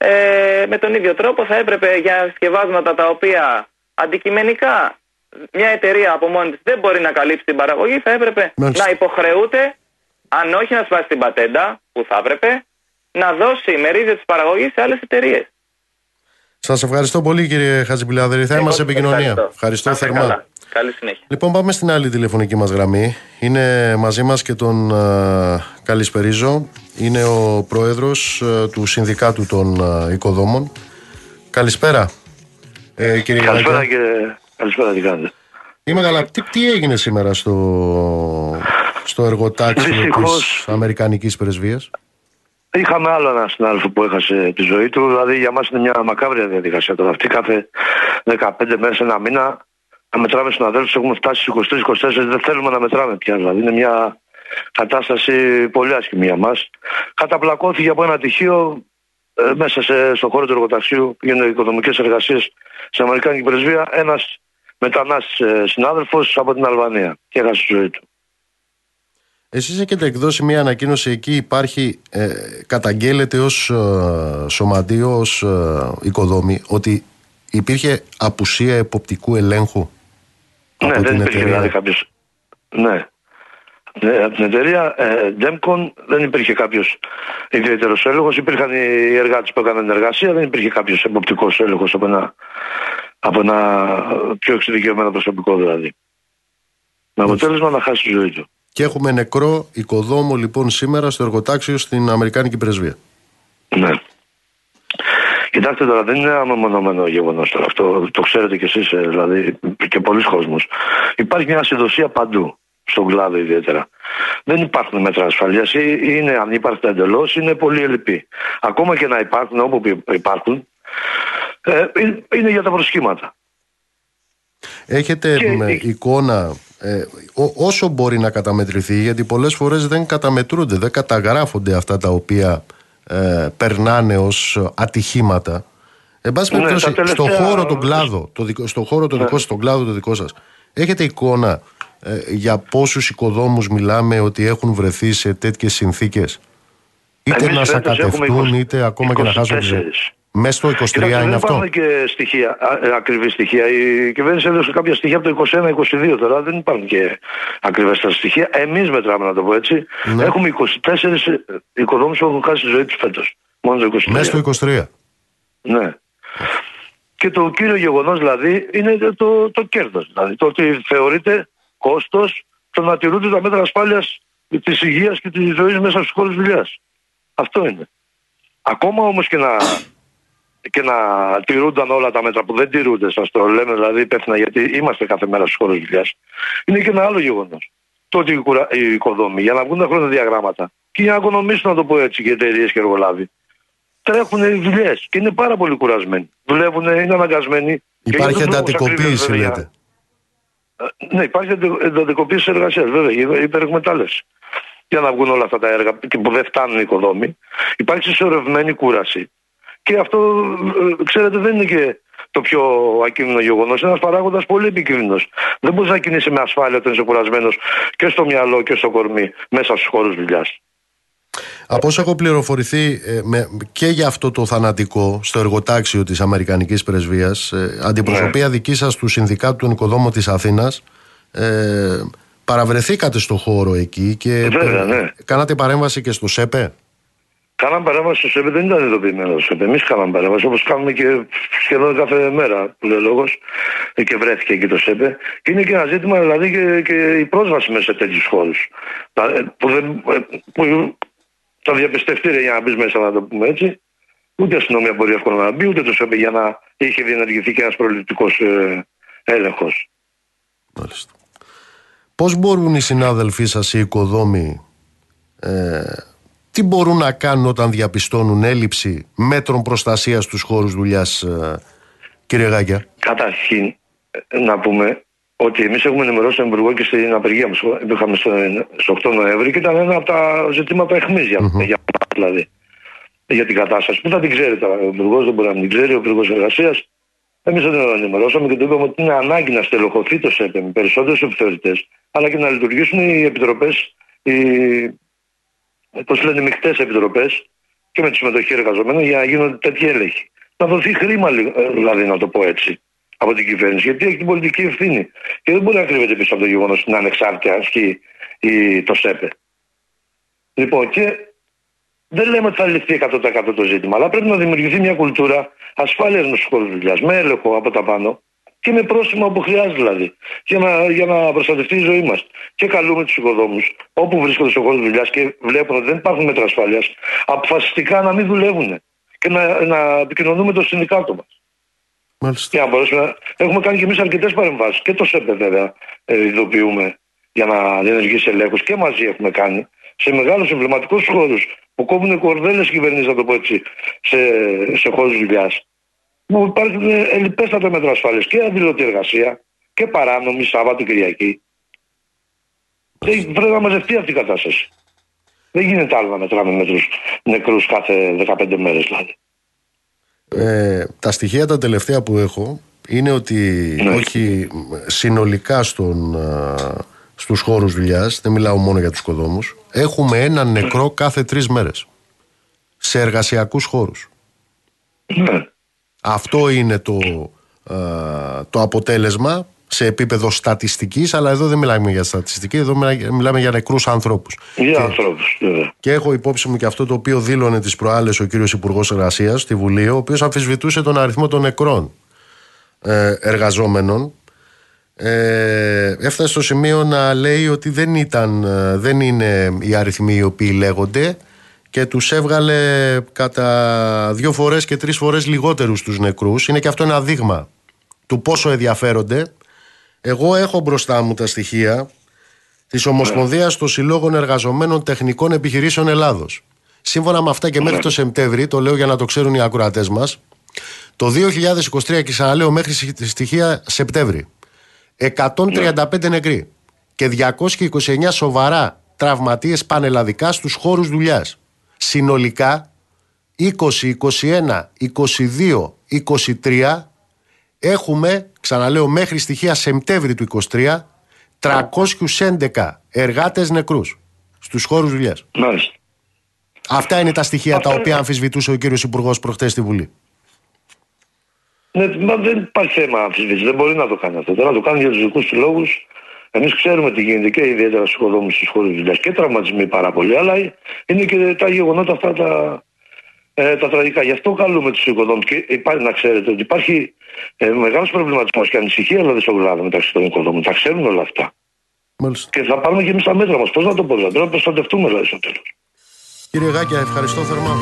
Ε, με τον ίδιο τρόπο θα έπρεπε για συσκευάσματα τα οποία αντικειμενικά μια εταιρεία από μόνη της δεν μπορεί να καλύψει την παραγωγή θα έπρεπε Μάλιστα. να υποχρεούται αν όχι να σπάσει την πατέντα που θα έπρεπε να δώσει μερίδιο της παραγωγής σε άλλες εταιρείες. Σας ευχαριστώ πολύ κύριε Χατζηπηλάδερη. Θα Εγώ είμαστε σας επικοινωνία. ευχαριστώ. Ευχαριστώ Να είστε θερμά. καλά. Καλή συνέχεια. Λοιπόν, πάμε στην άλλη τηλεφωνική μας γραμμή. Είναι μαζί μας και τον ε, Καλησπερίζω. Είναι ο πρόεδρος ε, του Συνδικάτου των ε, Οικοδόμων. Καλησπέρα, ε, κύριε Καλησπέρα Γιαννάκη. και καλησπέρα τι κάνετε; Είμαι καλά. Τι, τι έγινε σήμερα στο, στο εργοτάξιο Δυστυχώς. της Αμερικανικής Πρεσβείας; Είχαμε άλλο ένα συνάδελφο που έχασε τη ζωή του. Δηλαδή για μας είναι μια μακάβρια διαδικασία τώρα. Αυτή κάθε 15 μέρες, ένα μήνα να μετράμε συναδέλφους. Έχουμε φτάσει στις 23-24. Δεν θέλουμε να μετράμε πια. Δηλαδή είναι μια κατάσταση πολύ άσχημη για μας. Καταπλακώθηκε από ένα τυχείο ε, μέσα σε, στον χώρο του εργοταξίου που γίνονται οικονομικές εργασίες στην Αμερικάνικη Πρεσβεία ένας μετανάστης ε, συνάδελφος από την Αλβανία και έχασε τη ζωή του. Εσείς έχετε εκδώσει μια ανακοίνωση εκεί υπάρχει, ε, καταγγέλλεται ως ε, σωματείο, ως ε, οικοδόμη ότι υπήρχε απουσία εποπτικού ελέγχου; Ναι, από δεν την υπήρχε εταιρεία. δηλαδή κάποιος. Ναι. ναι. Από την εταιρεία ε, Demcon δεν υπήρχε κάποιος ιδιαίτερος έλεγχος. Υπήρχαν οι εργάτες που έκαναν εργασία, δεν υπήρχε κάποιος εποπτικό έλεγχος από ένα, από ένα πιο εξειδικευμένο προσωπικό δηλαδή. Με αποτέλεσμα να χάσει τη ζωή του. Και έχουμε νεκρό οικοδόμο λοιπόν σήμερα στο εργοτάξιο στην Αμερικάνικη Πρεσβεία. Ναι. Κοιτάξτε τώρα, δεν είναι ένα μεμονωμένο γεγονός τώρα. Αυτό το ξέρετε κι εσείς, δηλαδή και πολλοί κόσμος. Υπάρχει μια ασυνδοσία παντού, στον κλάδο ιδιαίτερα. Δεν υπάρχουν μέτρα ασφαλείας. Είναι ανύπαρκτα εντελώς, είναι πολύ ελλειπή. Ακόμα και να υπάρχουν όπου υπάρχουν, ε, είναι για τα προσχήματα. Έχετε Και- με εικόνα ε, ό- όσο μπορεί να καταμετρηθεί γιατί πολλές φορές δεν καταμετρούνται, δεν καταγράφονται αυτά τα οποία ε, περνάνε ως ατυχήματα. Εν πάση Ναι, περιπτώσει, τα τελευταία- Ναι. στο χώρο τον κλάδο, το δικο, στο χώρο το δικό σας, στον κλάδο το δικό σας, έχετε εικόνα ε, για πόσους οικοδόμους μιλάμε ότι έχουν βρεθεί σε τέτοιες συνθήκες; Είτε Εμείς να φέτος έχουμε σακατευτούν, 20 είτε ακόμα και να χάσουν τη ζωή. 24. Μέσα στο 23 Κοιτάξτε, είναι δεν αυτό; υπάρχουν και στοιχεία, α, ε, ακριβή στοιχεία. Η κυβέρνηση έδωσε κάποια στοιχεία από το 21-22 τώρα. Δεν υπάρχουν και ακριβέστερα στοιχεία. Εμείς μετράμε, να το πω έτσι. Ναι. Έχουμε 24 οικοδόμου που έχουν χάσει τη ζωή τους φέτος. Μόνο το 23. Μέσα στο 23. Ναι. Και το κύριο γεγονός δηλαδή είναι το, το, το κέρδος. Δηλαδή το ότι θεωρείται κόστος το να τηρούνται τα μέτρα ασφάλειας της υγείας και της ζωής μέσα στους χώρους δουλειάς. Αυτό είναι. Ακόμα όμως και να, και να τηρούνταν όλα τα μέτρα που δεν τηρούνται, σας το λέμε δηλαδή υπεύθυνα γιατί είμαστε κάθε μέρα στους χώρους δουλειάς, είναι και ένα άλλο γεγονός. Το ότι οι, κουρα... οι οικοδόμοι για να βγουν τα χρονοδιαγράμματα και για να οικονομήσουν, να το πω έτσι, και εταιρείες και εργολάβοι, τρέχουν δουλειές και είναι πάρα πολύ κουρασμένοι. Δουλεύουν, είναι αναγκασμένοι. και Υπάρχει για τους λόγους εντατικοποίηση ακρίβειας, βέβαια. λέτε. Ε, Ναι, υπάρχει εντε- εντατικοποίηση εργασίας, βέβαια, η υπερεκμετάλλευσης. Για να βγουν όλα αυτά τα έργα και που δεν φτάνουν οι οικοδόμοι. Υπάρχει συσσωρευμένη κούραση. Και αυτό, ε, ξέρετε, δεν είναι και το πιο ακίνδυνο γεγονός. Είναι ένας παράγοντας πολύ επικίνδυνος. Δεν μπορείς να κινείσαι με ασφάλεια όταν είσαι κουρασμένος και στο μυαλό και στο κορμί μέσα στους χώρους δουλειάς. Από όσο έχω πληροφορηθεί ε, με, και για αυτό το θανατικό στο εργοτάξιο της Αμερικανικής Πρεσβείας, ε, αντιπροσωπεία Ναι. δική σας του Συνδικάτου των Οικοδόμων της Αθήνας, ε, παραβρεθήκατε στο χώρο εκεί και Βέβαια, ε, ναι. κάνατε παρέμβαση και στο ΣΕΠΕ; Κάναμε παρέμβαση στο ΣΕΠ, δεν ήταν ειδοποιημένο στο ΣΕΠ. Εμείς κάναμε παρέμβαση όπως κάνουμε και σχεδόν κάθε μέρα που λέει ο λόγος και βρέθηκε εκεί το ΣΕΠ. Και είναι και ένα ζήτημα δηλαδή και, και η πρόσβαση μέσα σε τέτοιους χώρους. Που, δεν, που τα διαπιστευτήρια για να μπεις μέσα, να το πούμε έτσι. Ούτε η αστυνομία μπορεί εύκολα να μπει, ούτε το ΣΕΠΕ για να είχε διενεργηθεί και ένας προληπτικός ε, έλεγχος. Μάλιστα. Πώς μπορούν οι συνάδελφοί σας οι οικοδόμοι ε, τι μπορούν να κάνουν όταν διαπιστώνουν έλλειψη μέτρων προστασίας στους χώρους δουλειάς ε, κύριε Γάκια. Καταρχήν ε, να πούμε ότι εμείς έχουμε ενημερώσει τον Υπουργό και στην απεργία μας που είχαμε στο 8 Νοέμβρη και ήταν ένα από τα ζητήματα αιχμή για, mm-hmm. για, δηλαδή, για την κατάσταση. Που θα την ξέρετε, ο Υπουργός δεν μπορεί να την ξέρει, ο Υπουργός Εργασίας. Εμείς δεν τον ενημερώσαμε και του είπαμε ότι είναι ανάγκη να στελεχωθεί το ΣΕΠΕ με περισσότερου επιθεωρητές, αλλά και να λειτουργήσουν οι επιτροπές, οι πώ λένε, μεικτές επιτροπές και με τη συμμετοχή εργαζομένων για να γίνονται τέτοιοι έλεγχοι. Να δοθεί χρήμα, δηλαδή, να το πω έτσι από την κυβέρνηση, γιατί έχει την πολιτική ευθύνη. Και δεν μπορεί να κρύβεται πίσω από το γεγονός ότι είναι ανεξάρτητα ασκεί το ΣΕΠΕ. Λοιπόν, και δεν λέμε ότι θα λυθεί 100% το ζήτημα, αλλά πρέπει να δημιουργηθεί μια κουλτούρα ασφάλειας με στου χώρους δουλειάς, με έλεγχο από τα πάνω και με πρόσημα που χρειάζεται δηλαδή, για να, για να προστατευτεί η ζωή μας. Και καλούμε τους οικοδόμους, όπου βρίσκονται στο χώρο δουλειάς και βλέπουν ότι δεν υπάρχουν μέτρα ασφάλειας, αποφασιστικά να μην δουλεύουν και να, να επικοινωνούμε το συνδικάτο μας. Μάλιστα. Για να μπορέσουμε Έχουμε κάνει και εμείς αρκετές παρεμβάσεις. Και το ΣΕΠΕ βέβαια ε, ειδοποιούμε για να διενεργήσει ελέγχου και μαζί έχουμε κάνει σε μεγάλους εμβληματικούς χώρους που κόβουν κορδέλες κυβερνήσεις, να το πω έτσι, σε, σε χώρους δουλειάς. Που υπάρχουν ελληπέστατα μέτρα ασφάλειας και αδηλωτή εργασία και παράνομη Σάββατο Κυριακή. Και πρέπει να μαζευτεί αυτή η κατάσταση. Δεν γίνεται άλλο να μετράμε μέτρους νεκρούς κάθε 15 μέρες δηλαδή. Ε, τα στοιχεία τα τελευταία που έχω είναι ότι ναι. όχι συνολικά στον, στους χώρους δουλειάς, δεν μιλάω μόνο για τους κοδόμους, έχουμε έναν νεκρό κάθε τρεις μέρες σε εργασιακούς χώρους. Ναι. Αυτό είναι το, το αποτέλεσμα σε επίπεδο στατιστικής, αλλά εδώ δεν μιλάμε για στατιστική, εδώ μιλάμε για νεκρούς ανθρώπους. Για ανθρώπους, Και έχω υπόψη μου και αυτό το οποίο δήλωνε τις προάλλες ο κύριος Υπουργός Εργασίας στη Βουλή, ο οποίος αμφισβητούσε τον αριθμό των νεκρών ε, εργαζόμενων. Ε, έφτασε στο σημείο να λέει ότι δεν, ήταν, ε, δεν είναι οι αριθμοί οι οποίοι λέγονται και τους έβγαλε κατά δύο φορές και τρεις φορές λιγότερους τους νεκρούς. Είναι και αυτό ένα δείγμα του πόσο ενδιαφέρονται εγώ έχω μπροστά μου τα στοιχεία της Ομοσπονδίας των Συλλόγων Εργαζομένων Τεχνικών Επιχειρήσεων Ελλάδος. Σύμφωνα με αυτά και μέχρι το Σεπτέμβρη, το λέω για να το ξέρουν οι ακροατές μας, το 2023 και ξαναλέω μέχρι στοιχεία Σεπτέμβρη, 135 νεκροί και 229 σοβαρά τραυματίες πανελλαδικά στους χώρους δουλειάς. Συνολικά 20, 21, 22, 23 έχουμε, ξαναλέω μέχρι στοιχεία Σεπτέμβρη του 23, 311 εργάτες νεκρούς στους χώρους δουλειάς. Μάλιστα. Αυτά είναι τα στοιχεία τα οποία αμφισβητούσε ο κύριος Υπουργός προχτές στη Βουλή. Ναι, μα δεν υπάρχει θέμα αμφισβήτηση. Δεν μπορεί να το κάνει αυτό. να το κάνει για τους δικούς τους λόγους. Εμείς ξέρουμε τι γίνεται και ιδιαίτερα στους οικοδόμους στου χώρου δουλειάς και τραυματισμοί πάρα πολύ. Αλλά είναι και τα γεγονότα αυτά τα, ε, τα τραγικά. Γι' αυτό καλούμε τους οικοδόμους. Και υπάρχει, να ξέρετε ότι υπάρχει ε, μεγάλος προβληματισμός και ανησυχία δηλαδή στον κλάδο μεταξύ των οικοδόμων. Τα ξέρουν όλα αυτά. Μάλιστα. Και θα πάρουμε και εμείς τα μέτρα μας. Πώς να το πω, δηλαδή, να προστατευτούμε δηλαδή στο τέλος. Κύριε Γάκια, ευχαριστώ θερμά.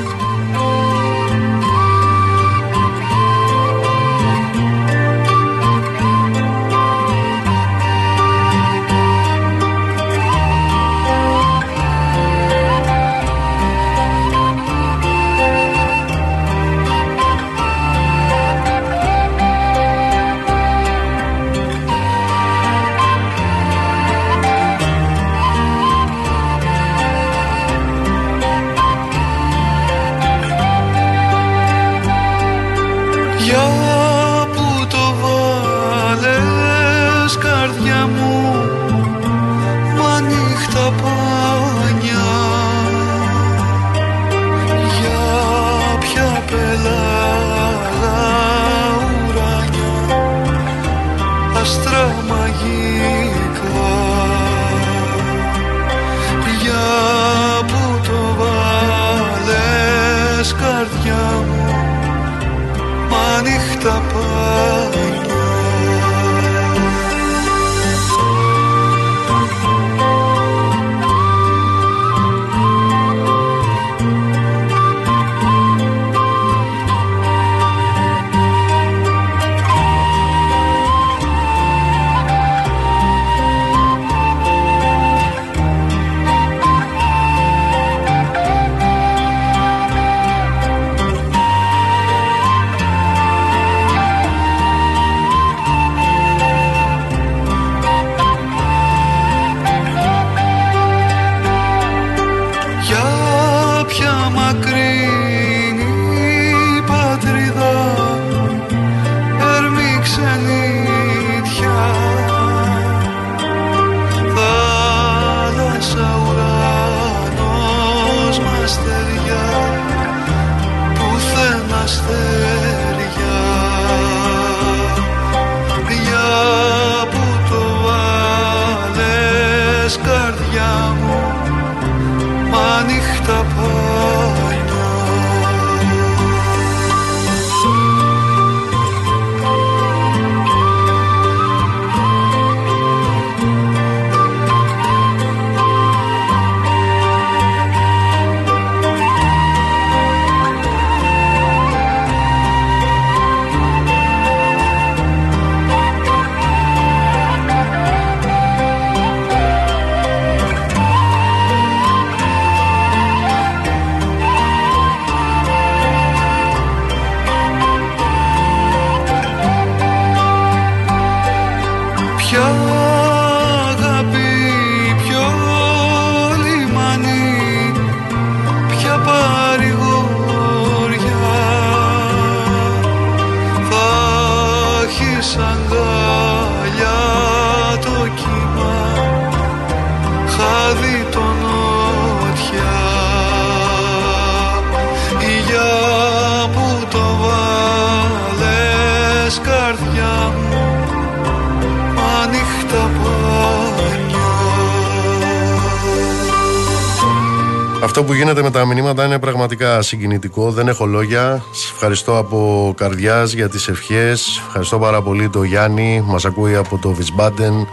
Αυτό που γίνεται με τα μηνύματα είναι πραγματικά συγκινητικό. Δεν έχω λόγια. Σας ευχαριστώ από καρδιάς για τις ευχές. Ευχαριστώ πάρα πολύ τον Γιάννη, μας ακούει από το Βισμπάντεν.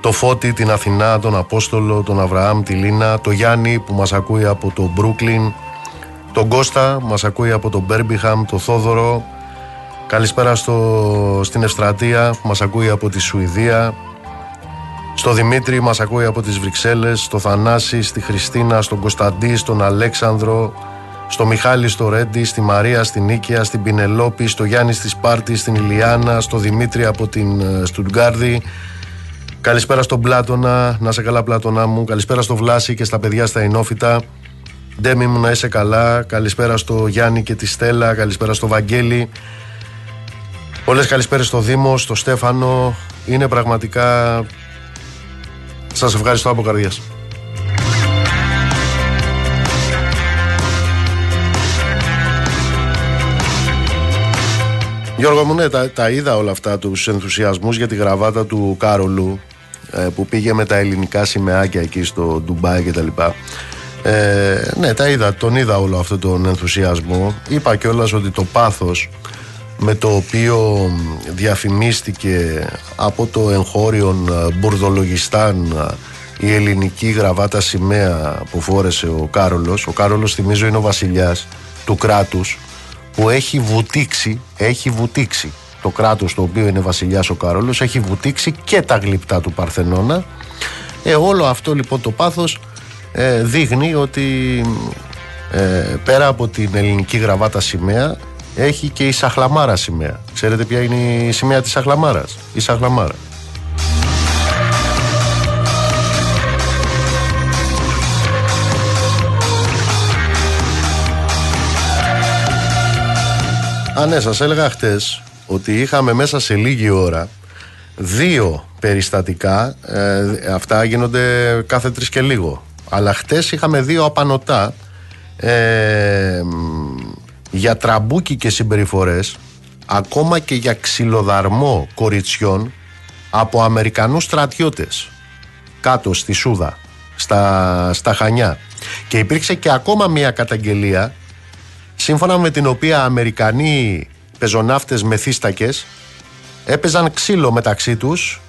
Το Φώτη, την Αθηνά, τον Απόστολο, τον Αβραάμ, τη Λίνα. Το Γιάννη που μας ακούει από το Μπρούκλιν. Τον Κώστα μας ακούει από το Μπέρμπιχαμ, το Θόδωρο. Καλησπέρα στο, στην Ευστρατεία που μας ακούει από τη Σουηδία. Στο Δημήτρη μας ακούει από τις Βρυξέλλες, στο Θανάση, στη Χριστίνα, στον Κωνσταντή, στον Αλέξανδρο, στο Μιχάλη στο Ρέντι, στη Μαρία, στην Νίκαια, στην Πινελόπη, στο Γιάννη στη Σπάρτη, στην Ηλιάνα, στο Δημήτρη από την ε, Στουτγκάρδη. Καλησπέρα στον Πλάτωνα, να σε καλά Πλάτωνα μου. Καλησπέρα στο Βλάση και στα παιδιά στα Ινόφυτα. Ντέμι μου να είσαι καλά. Καλησπέρα στο Γιάννη και τη Στέλλα. Καλησπέρα στο Βαγγέλη. Πολλές καλησπέρες στο Δήμο, στο Στέφανο. Είναι πραγματικά... Σας ευχαριστώ από καρδιάς. Γιώργο μου, ναι, τα, τα είδα όλα αυτά τους ενθουσιασμούς για τη γραβάτα του Κάρολου ε, που πήγε με τα ελληνικά σημαίακια εκεί στο Ντουμπάι και τα λοιπά. Ε, ναι, τα είδα, τον είδα όλο αυτό τον ενθουσιασμό. Είπα κιόλας ότι το πάθος με το οποίο διαφημίστηκε από το εγχώριον ε, Μπουρδολογιστάν ε, η ελληνική γραβάτα σημαία που φόρεσε ο Κάρολος. Ο Κάρολος θυμίζω είναι ο βασιλιάς του κράτους που έχει βουτήξει, έχει βουτήξει το κράτος το οποίο είναι βασιλιάς ο Κάρολος έχει βουτήξει και τα γλυπτά του Παρθενώνα ε, όλο αυτό λοιπόν το πάθος ε, δείχνει ότι ε, πέρα από την ελληνική γραβάτα σημαία έχει και η Σαχλαμάρα σημαία. Ξέρετε ποια είναι η σημαία της Σαχλαμάρας; Η Σαχλαμάρα. Α, ναι, σας έλεγα χτες ότι είχαμε μέσα σε λίγη ώρα δύο περιστατικά. Ε, αυτά γίνονται κάθε τρεις και λίγο. Αλλά χτες είχαμε δύο απανωτά ε, για τραμπούκικες συμπεριφορές ακόμα και για ξυλοδαρμό κοριτσιών από Αμερικανούς στρατιώτες κάτω στη Σούδα στα, στα Χανιά. Και υπήρξε και ακόμα μια καταγγελία σύμφωνα με την οποία Αμερικανοί πεζοναύτες μεθύστακες έπαιζαν ξύλο μεταξύ τους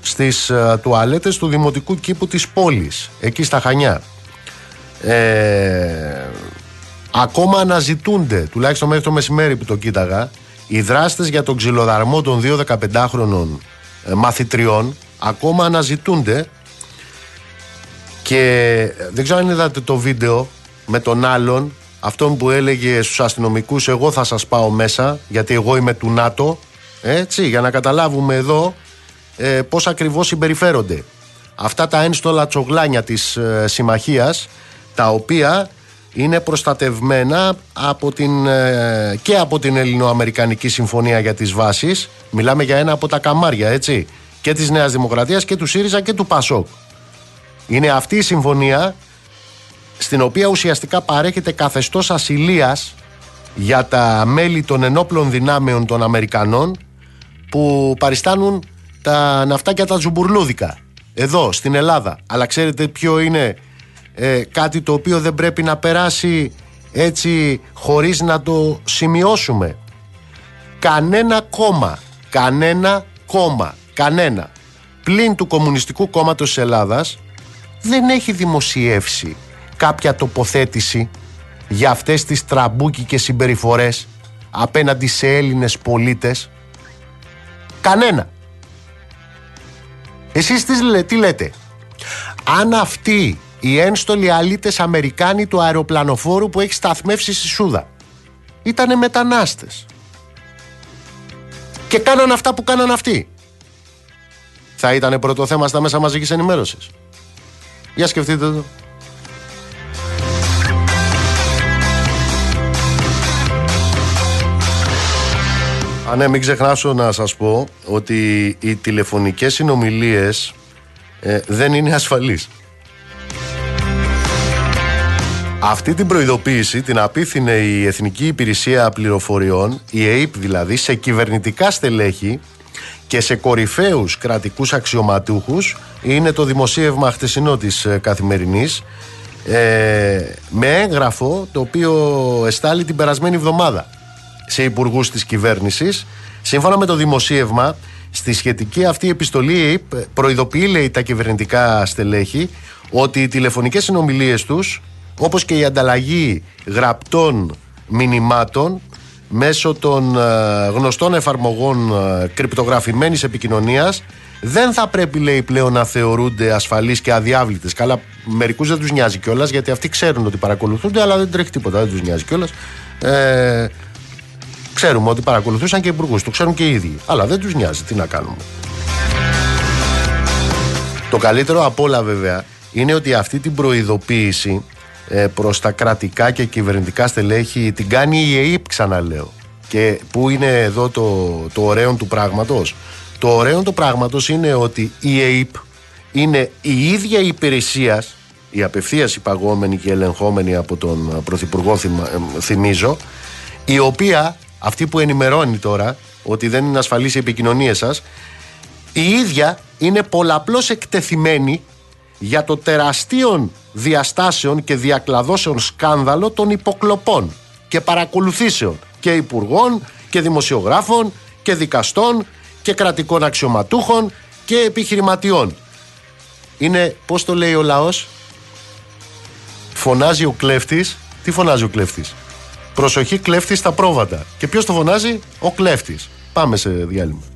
στις uh, τουαλέτες του δημοτικού κήπου της πόλης εκεί στα Χανιά. Ε, ακόμα αναζητούνται τουλάχιστον μέχρι το μεσημέρι που το κοίταγα οι δράστες για τον ξυλοδαρμό των δύο 15χρονων ε, μαθητριών ακόμα αναζητούνται. Και ε, δεν ξέρω αν είδατε το βίντεο με τον άλλον αυτόν που έλεγε στους αστυνομικούς εγώ θα σας πάω μέσα γιατί εγώ είμαι του ΝΑΤΟ έτσι για να καταλάβουμε εδώ ε, πώς ακριβώς συμπεριφέρονται. Αυτά τα ένστολα τσογλάνια της ε, συμμαχίας τα οποία είναι προστατευμένα από την, ε, και από την Ελληνοαμερικανική Συμφωνία για τις βάσεις. Μιλάμε για ένα από τα καμάρια έτσι. Και της Νέας Δημοκρατίας και του ΣΥΡΙΖΑ και του ΠΑΣΟΚ είναι αυτή η συμφωνία στην οποία ουσιαστικά παρέχεται καθεστώς ασυλίας για τα μέλη των ενόπλων δυνάμεων των Αμερικανών που παριστάνουν τα ναυτάκια τα τζουμπουρλούδικα. Εδώ στην Ελλάδα. Αλλά ξέρετε ποιο είναι ε, κάτι το οποίο δεν πρέπει να περάσει έτσι χωρίς να το σημειώσουμε. Κανένα κόμμα, κανένα κόμμα, κανένα πλην του Κομμουνιστικού Κόμματος της Ελλάδας δεν έχει δημοσιεύσει κάποια τοποθέτηση για αυτές τις τραμπούκικες συμπεριφορές απέναντι σε Έλληνες πολίτες. Κανένα. Εσείς τι λέτε; Αν αυτοί οι ένστολοι αλήτες Αμερικάνοι του αεροπλανοφόρου που έχει σταθμεύσει στη Σούδα. Ήτανε μετανάστες. Και κάναν αυτά που κάναν αυτοί. Θα ήταν πρώτο θέμα στα μέσα μαζικής ενημέρωσης. Για σκεφτείτε το. Α, ναι, μην ξεχνάσω να σας πω ότι οι τηλεφωνικές συνομιλίες ε, δεν είναι ασφαλείς. Αυτή την προειδοποίηση την απίθυνε η Εθνική Υπηρεσία Πληροφοριών, η ΕΕΠ δηλαδή, σε κυβερνητικά στελέχη και σε κορυφαίους κρατικούς αξιωματούχους. Είναι το δημοσίευμα χτεσινό της ε, Καθημερινής ε, με έγγραφο το οποίο εστάλει την περασμένη εβδομάδα σε υπουργούς της κυβέρνησης. Σύμφωνα με το δημοσίευμα στη σχετική αυτή επιστολή η ΕΕΠ προειδοποιεί λέει τα κυβερνητικά στελέχη ότι οι τηλεφωνικές συνομιλίες τους όπως και η ανταλλαγή γραπτών μηνυμάτων μέσω των ε, γνωστών εφαρμογών ε, κρυπτογραφημένης επικοινωνίας δεν θα πρέπει λέει πλέον να θεωρούνται ασφαλείς και αδιάβλητες. Καλά μερικούς δεν τους νοιάζει κιόλας γιατί αυτοί ξέρουν ότι παρακολουθούνται αλλά δεν τρέχει τίποτα, δεν τους νοιάζει κιόλας. Ε, ξέρουμε ότι παρακολουθούσαν και υπουργούς, το ξέρουν και οι ίδιοι. Αλλά δεν τους νοιάζει, τι να κάνουμε. Το καλύτερο απ' όλα βέβαια είναι ότι αυτή την προειδοποίηση ε, προς τα κρατικά και κυβερνητικά στελέχη. Την κάνει η ΕΕΠ ξαναλέω. Και που είναι εδώ το, το ωραίο του πράγματος. Το ωραίο του πράγματος είναι ότι η ΕΕΠ είναι η ίδια υπηρεσία η απευθείας υπαγόμενη και ελεγχόμενη από τον Πρωθυπουργό ε, θυμίζω η οποία αυτή που ενημερώνει τώρα ότι δεν είναι ασφαλής η επικοινωνία σας η ίδια είναι πολλαπλώς εκτεθειμένη για το τεραστίον διαστάσεων και διακλαδώσεων σκάνδαλο των υποκλοπών και παρακολουθήσεων και υπουργών και δημοσιογράφων και δικαστών και κρατικών αξιωματούχων και επιχειρηματιών. Είναι, πώς το λέει ο λαός, φωνάζει ο κλέφτης, τι φωνάζει ο κλέφτης, προσοχή κλέφτης στα πρόβατα. Και ποιος το φωνάζει, ο κλέφτης. Πάμε σε διάλειμμα.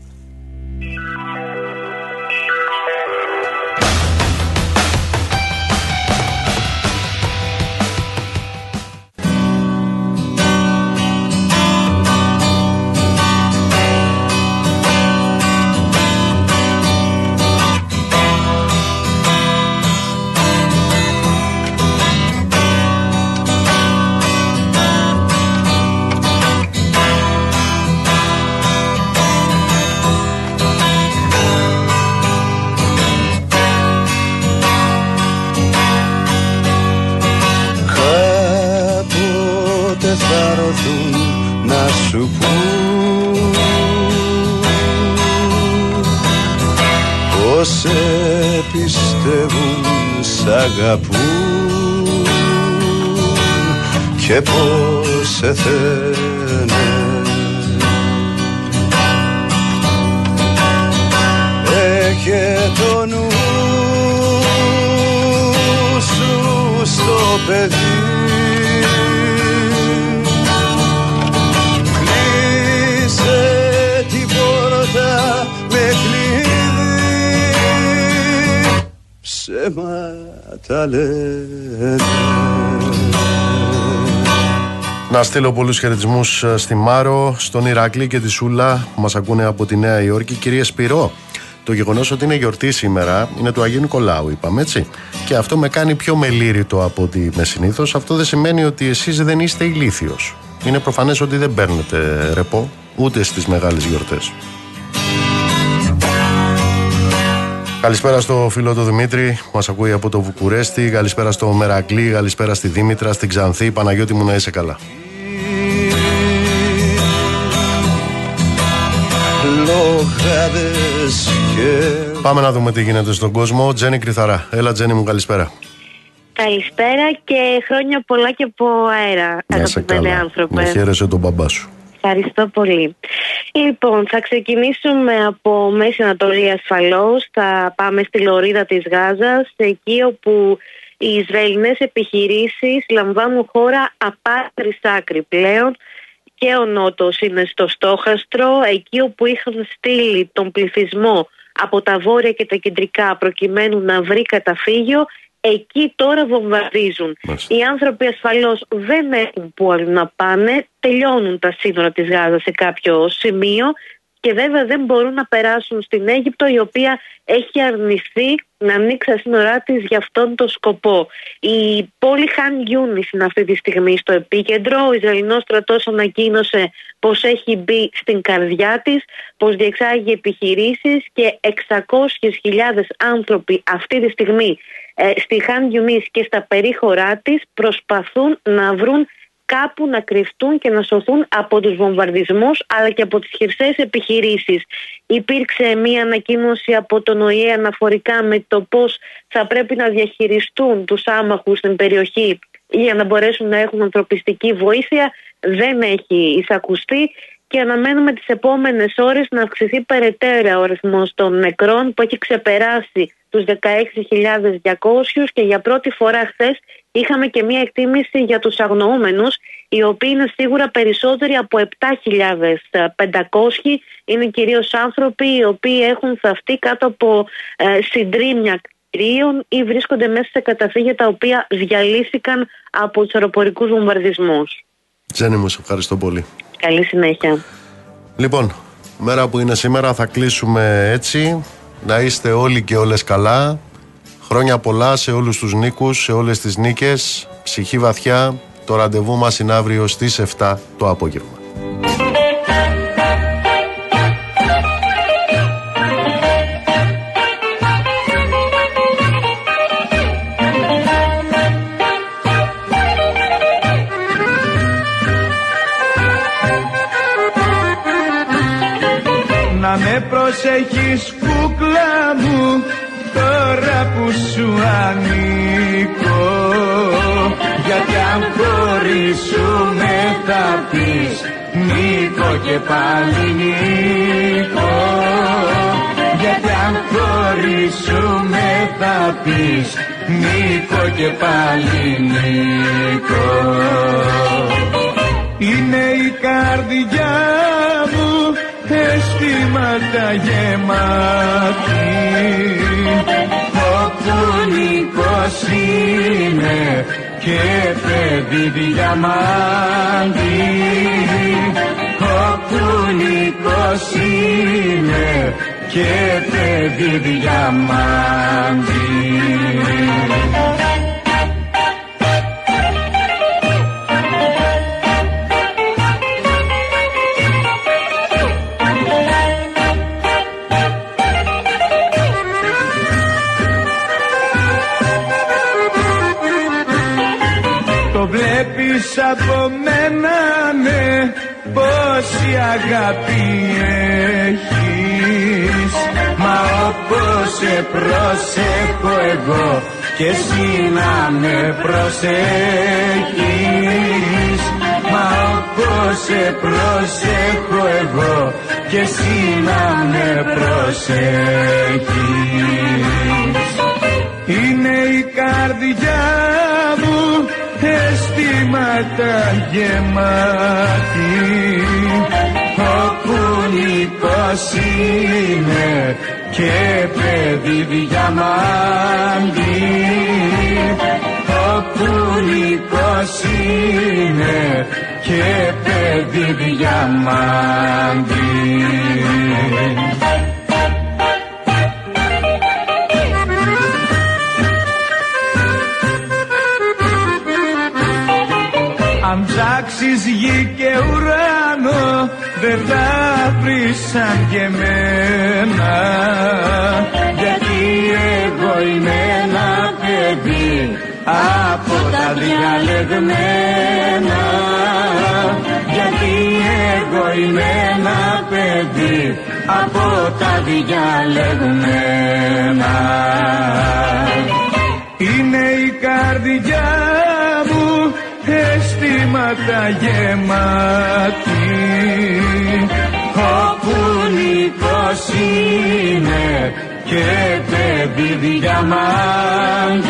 Και πως σε θένε Έχε το νου σου στο παιδί. Κλείσε την πόρτα με κλειδί. Ψέμα να στείλω πολλούς χαιρετισμούς ε, στη Μάρο, στον Ηρακλή και τη Σούλα που μας ακούνε από τη Νέα Υόρκη. Κυρία Σπυρό, το γεγονός ότι είναι γιορτή σήμερα είναι του Αγίου Νικολάου, είπαμε έτσι. Και αυτό με κάνει πιο μελήρητο από ότι με συνήθως. Αυτό δεν σημαίνει ότι εσείς δεν είστε ηλίθιος. Είναι προφανές ότι δεν παίρνετε ρεπό ούτε στις μεγάλες γιορτές. Καλησπέρα στο φίλο του Δημήτρη που μας ακούει από το Βουκουρέστι. Καλησπέρα στο Μερακλή. Καλησπέρα στη Δήμητρα, στην Ξανθή. Παναγιώτη μου να είσαι καλά. Και Πάμε να δούμε τι γίνεται στον κόσμο. Τζένι Κρυθαρά. Έλα, Τζένι μου, καλησπέρα. Καλησπέρα και χρόνια πολλά και από αέρα, Να είσαι αγαπημένοι καλά. άνθρωπε. Να χαίρεσαι τον μπαμπά σου. Ευχαριστώ πολύ. Λοιπόν, θα ξεκινήσουμε από Μέση Ανατολή ασφαλώς. Θα πάμε στη Λωρίδα της Γάζας, εκεί όπου οι Ισραηλινές επιχειρήσεις λαμβάνουν χώρα απάτρις άκρη πλέον και ο Νότος είναι στο στόχαστρο, εκεί όπου είχαν στείλει τον πληθυσμό από τα βόρεια και τα κεντρικά προκειμένου να βρει καταφύγιο, εκεί τώρα βομβαρδίζουν. Οι άνθρωποι ασφαλώς δεν έχουν που αλλού να πάνε, τελειώνουν τα σύνορα της Γάζας σε κάποιο σημείο και βέβαια δεν μπορούν να περάσουν στην Αίγυπτο η οποία έχει αρνηθεί να ανοίξει τα σύνορά της για αυτόν τον σκοπό. Η πόλη Χαν Γιούνις είναι αυτή τη στιγμή στο επίκεντρο. Ο Ισραηλινός στρατός ανακοίνωσε πως έχει μπει στην καρδιά της, πως διεξάγει επιχειρήσεις και 600.000 άνθρωποι αυτή τη στιγμή ε, στη Χαν Γιουνής και στα περίχωρά της προσπαθούν να βρουν κάπου να κρυφτούν και να σωθούν από τους βομβαρδισμούς αλλά και από τις χερσαίες επιχειρήσεις. Υπήρξε μία ανακοίνωση από τον ΟΗΕ αναφορικά με το πώς θα πρέπει να διαχειριστούν τους άμαχους στην περιοχή για να μπορέσουν να έχουν ανθρωπιστική βοήθεια. Δεν έχει εισακουστεί και αναμένουμε τις επόμενες ώρες να αυξηθεί περαιτέρω ο αριθμός των νεκρών που έχει ξεπεράσει τους 16.200 και για πρώτη φορά χθες είχαμε και μία εκτίμηση για τους αγνοούμενους οι οποίοι είναι σίγουρα περισσότεροι από 7.500 είναι κυρίως άνθρωποι οι οποίοι έχουν θαυτεί κάτω από ε, συντρίμια κτηρίων ή βρίσκονται μέσα σε καταφύγια τα οποία διαλύθηκαν από τους αεροπορικούς βομβαρδισμούς. Τζένι μου, σε ευχαριστώ πολύ. Καλή συνέχεια. Λοιπόν, μέρα που είναι σήμερα θα κλείσουμε έτσι. Να είστε όλοι και όλες καλά. Χρόνια πολλά σε όλους τους νίκους, σε όλες τις νίκες. Ψυχή βαθιά. Το ραντεβού μας είναι αύριο στις 7 το απόγευμα. Προσέχεις κούκλα μου τώρα που σου ανήκω. Γιατί αν χωρίσουμε θα πεις Νίκο και πάλι Νίκο γιατί αν χωρίσουμε θα πεις Νίκο και πάλι Νίκο είναι η καρδιά μου αισθήματα γεμάτη. Όπου Νίκος είναι και παιδί διαμάντη. Όπου Νίκος είναι και παιδί διαμάντη αγάπη έχεις Μα όπως σε προσέχω εγώ και εσύ να με προσέχεις. Μα όπως σε προσέχω εγώ και εσύ να με προσέχεις. Είναι η καρδιά μου αισθήματα γεμάτη. όπου Νίκος είναι και παιδί διαμάντη όπου Νίκος είναι και παιδί διαμάντη Αν ψάξεις γη και ουρανό δεν θα βρεις σαν και εμένα. Γιατί εγώ είμαι ένα παιδί από τα διαλεγμένα. Γιατί εγώ είμαι ένα παιδί παιδί από τα διαλεγμένα. Είναι η καρδιά μου αισθήματα γεμάτη. όπου Νικός είναι και παιδί διαμάντη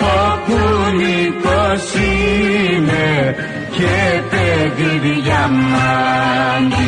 όπου Νικός είναι και παιδί διαμάντη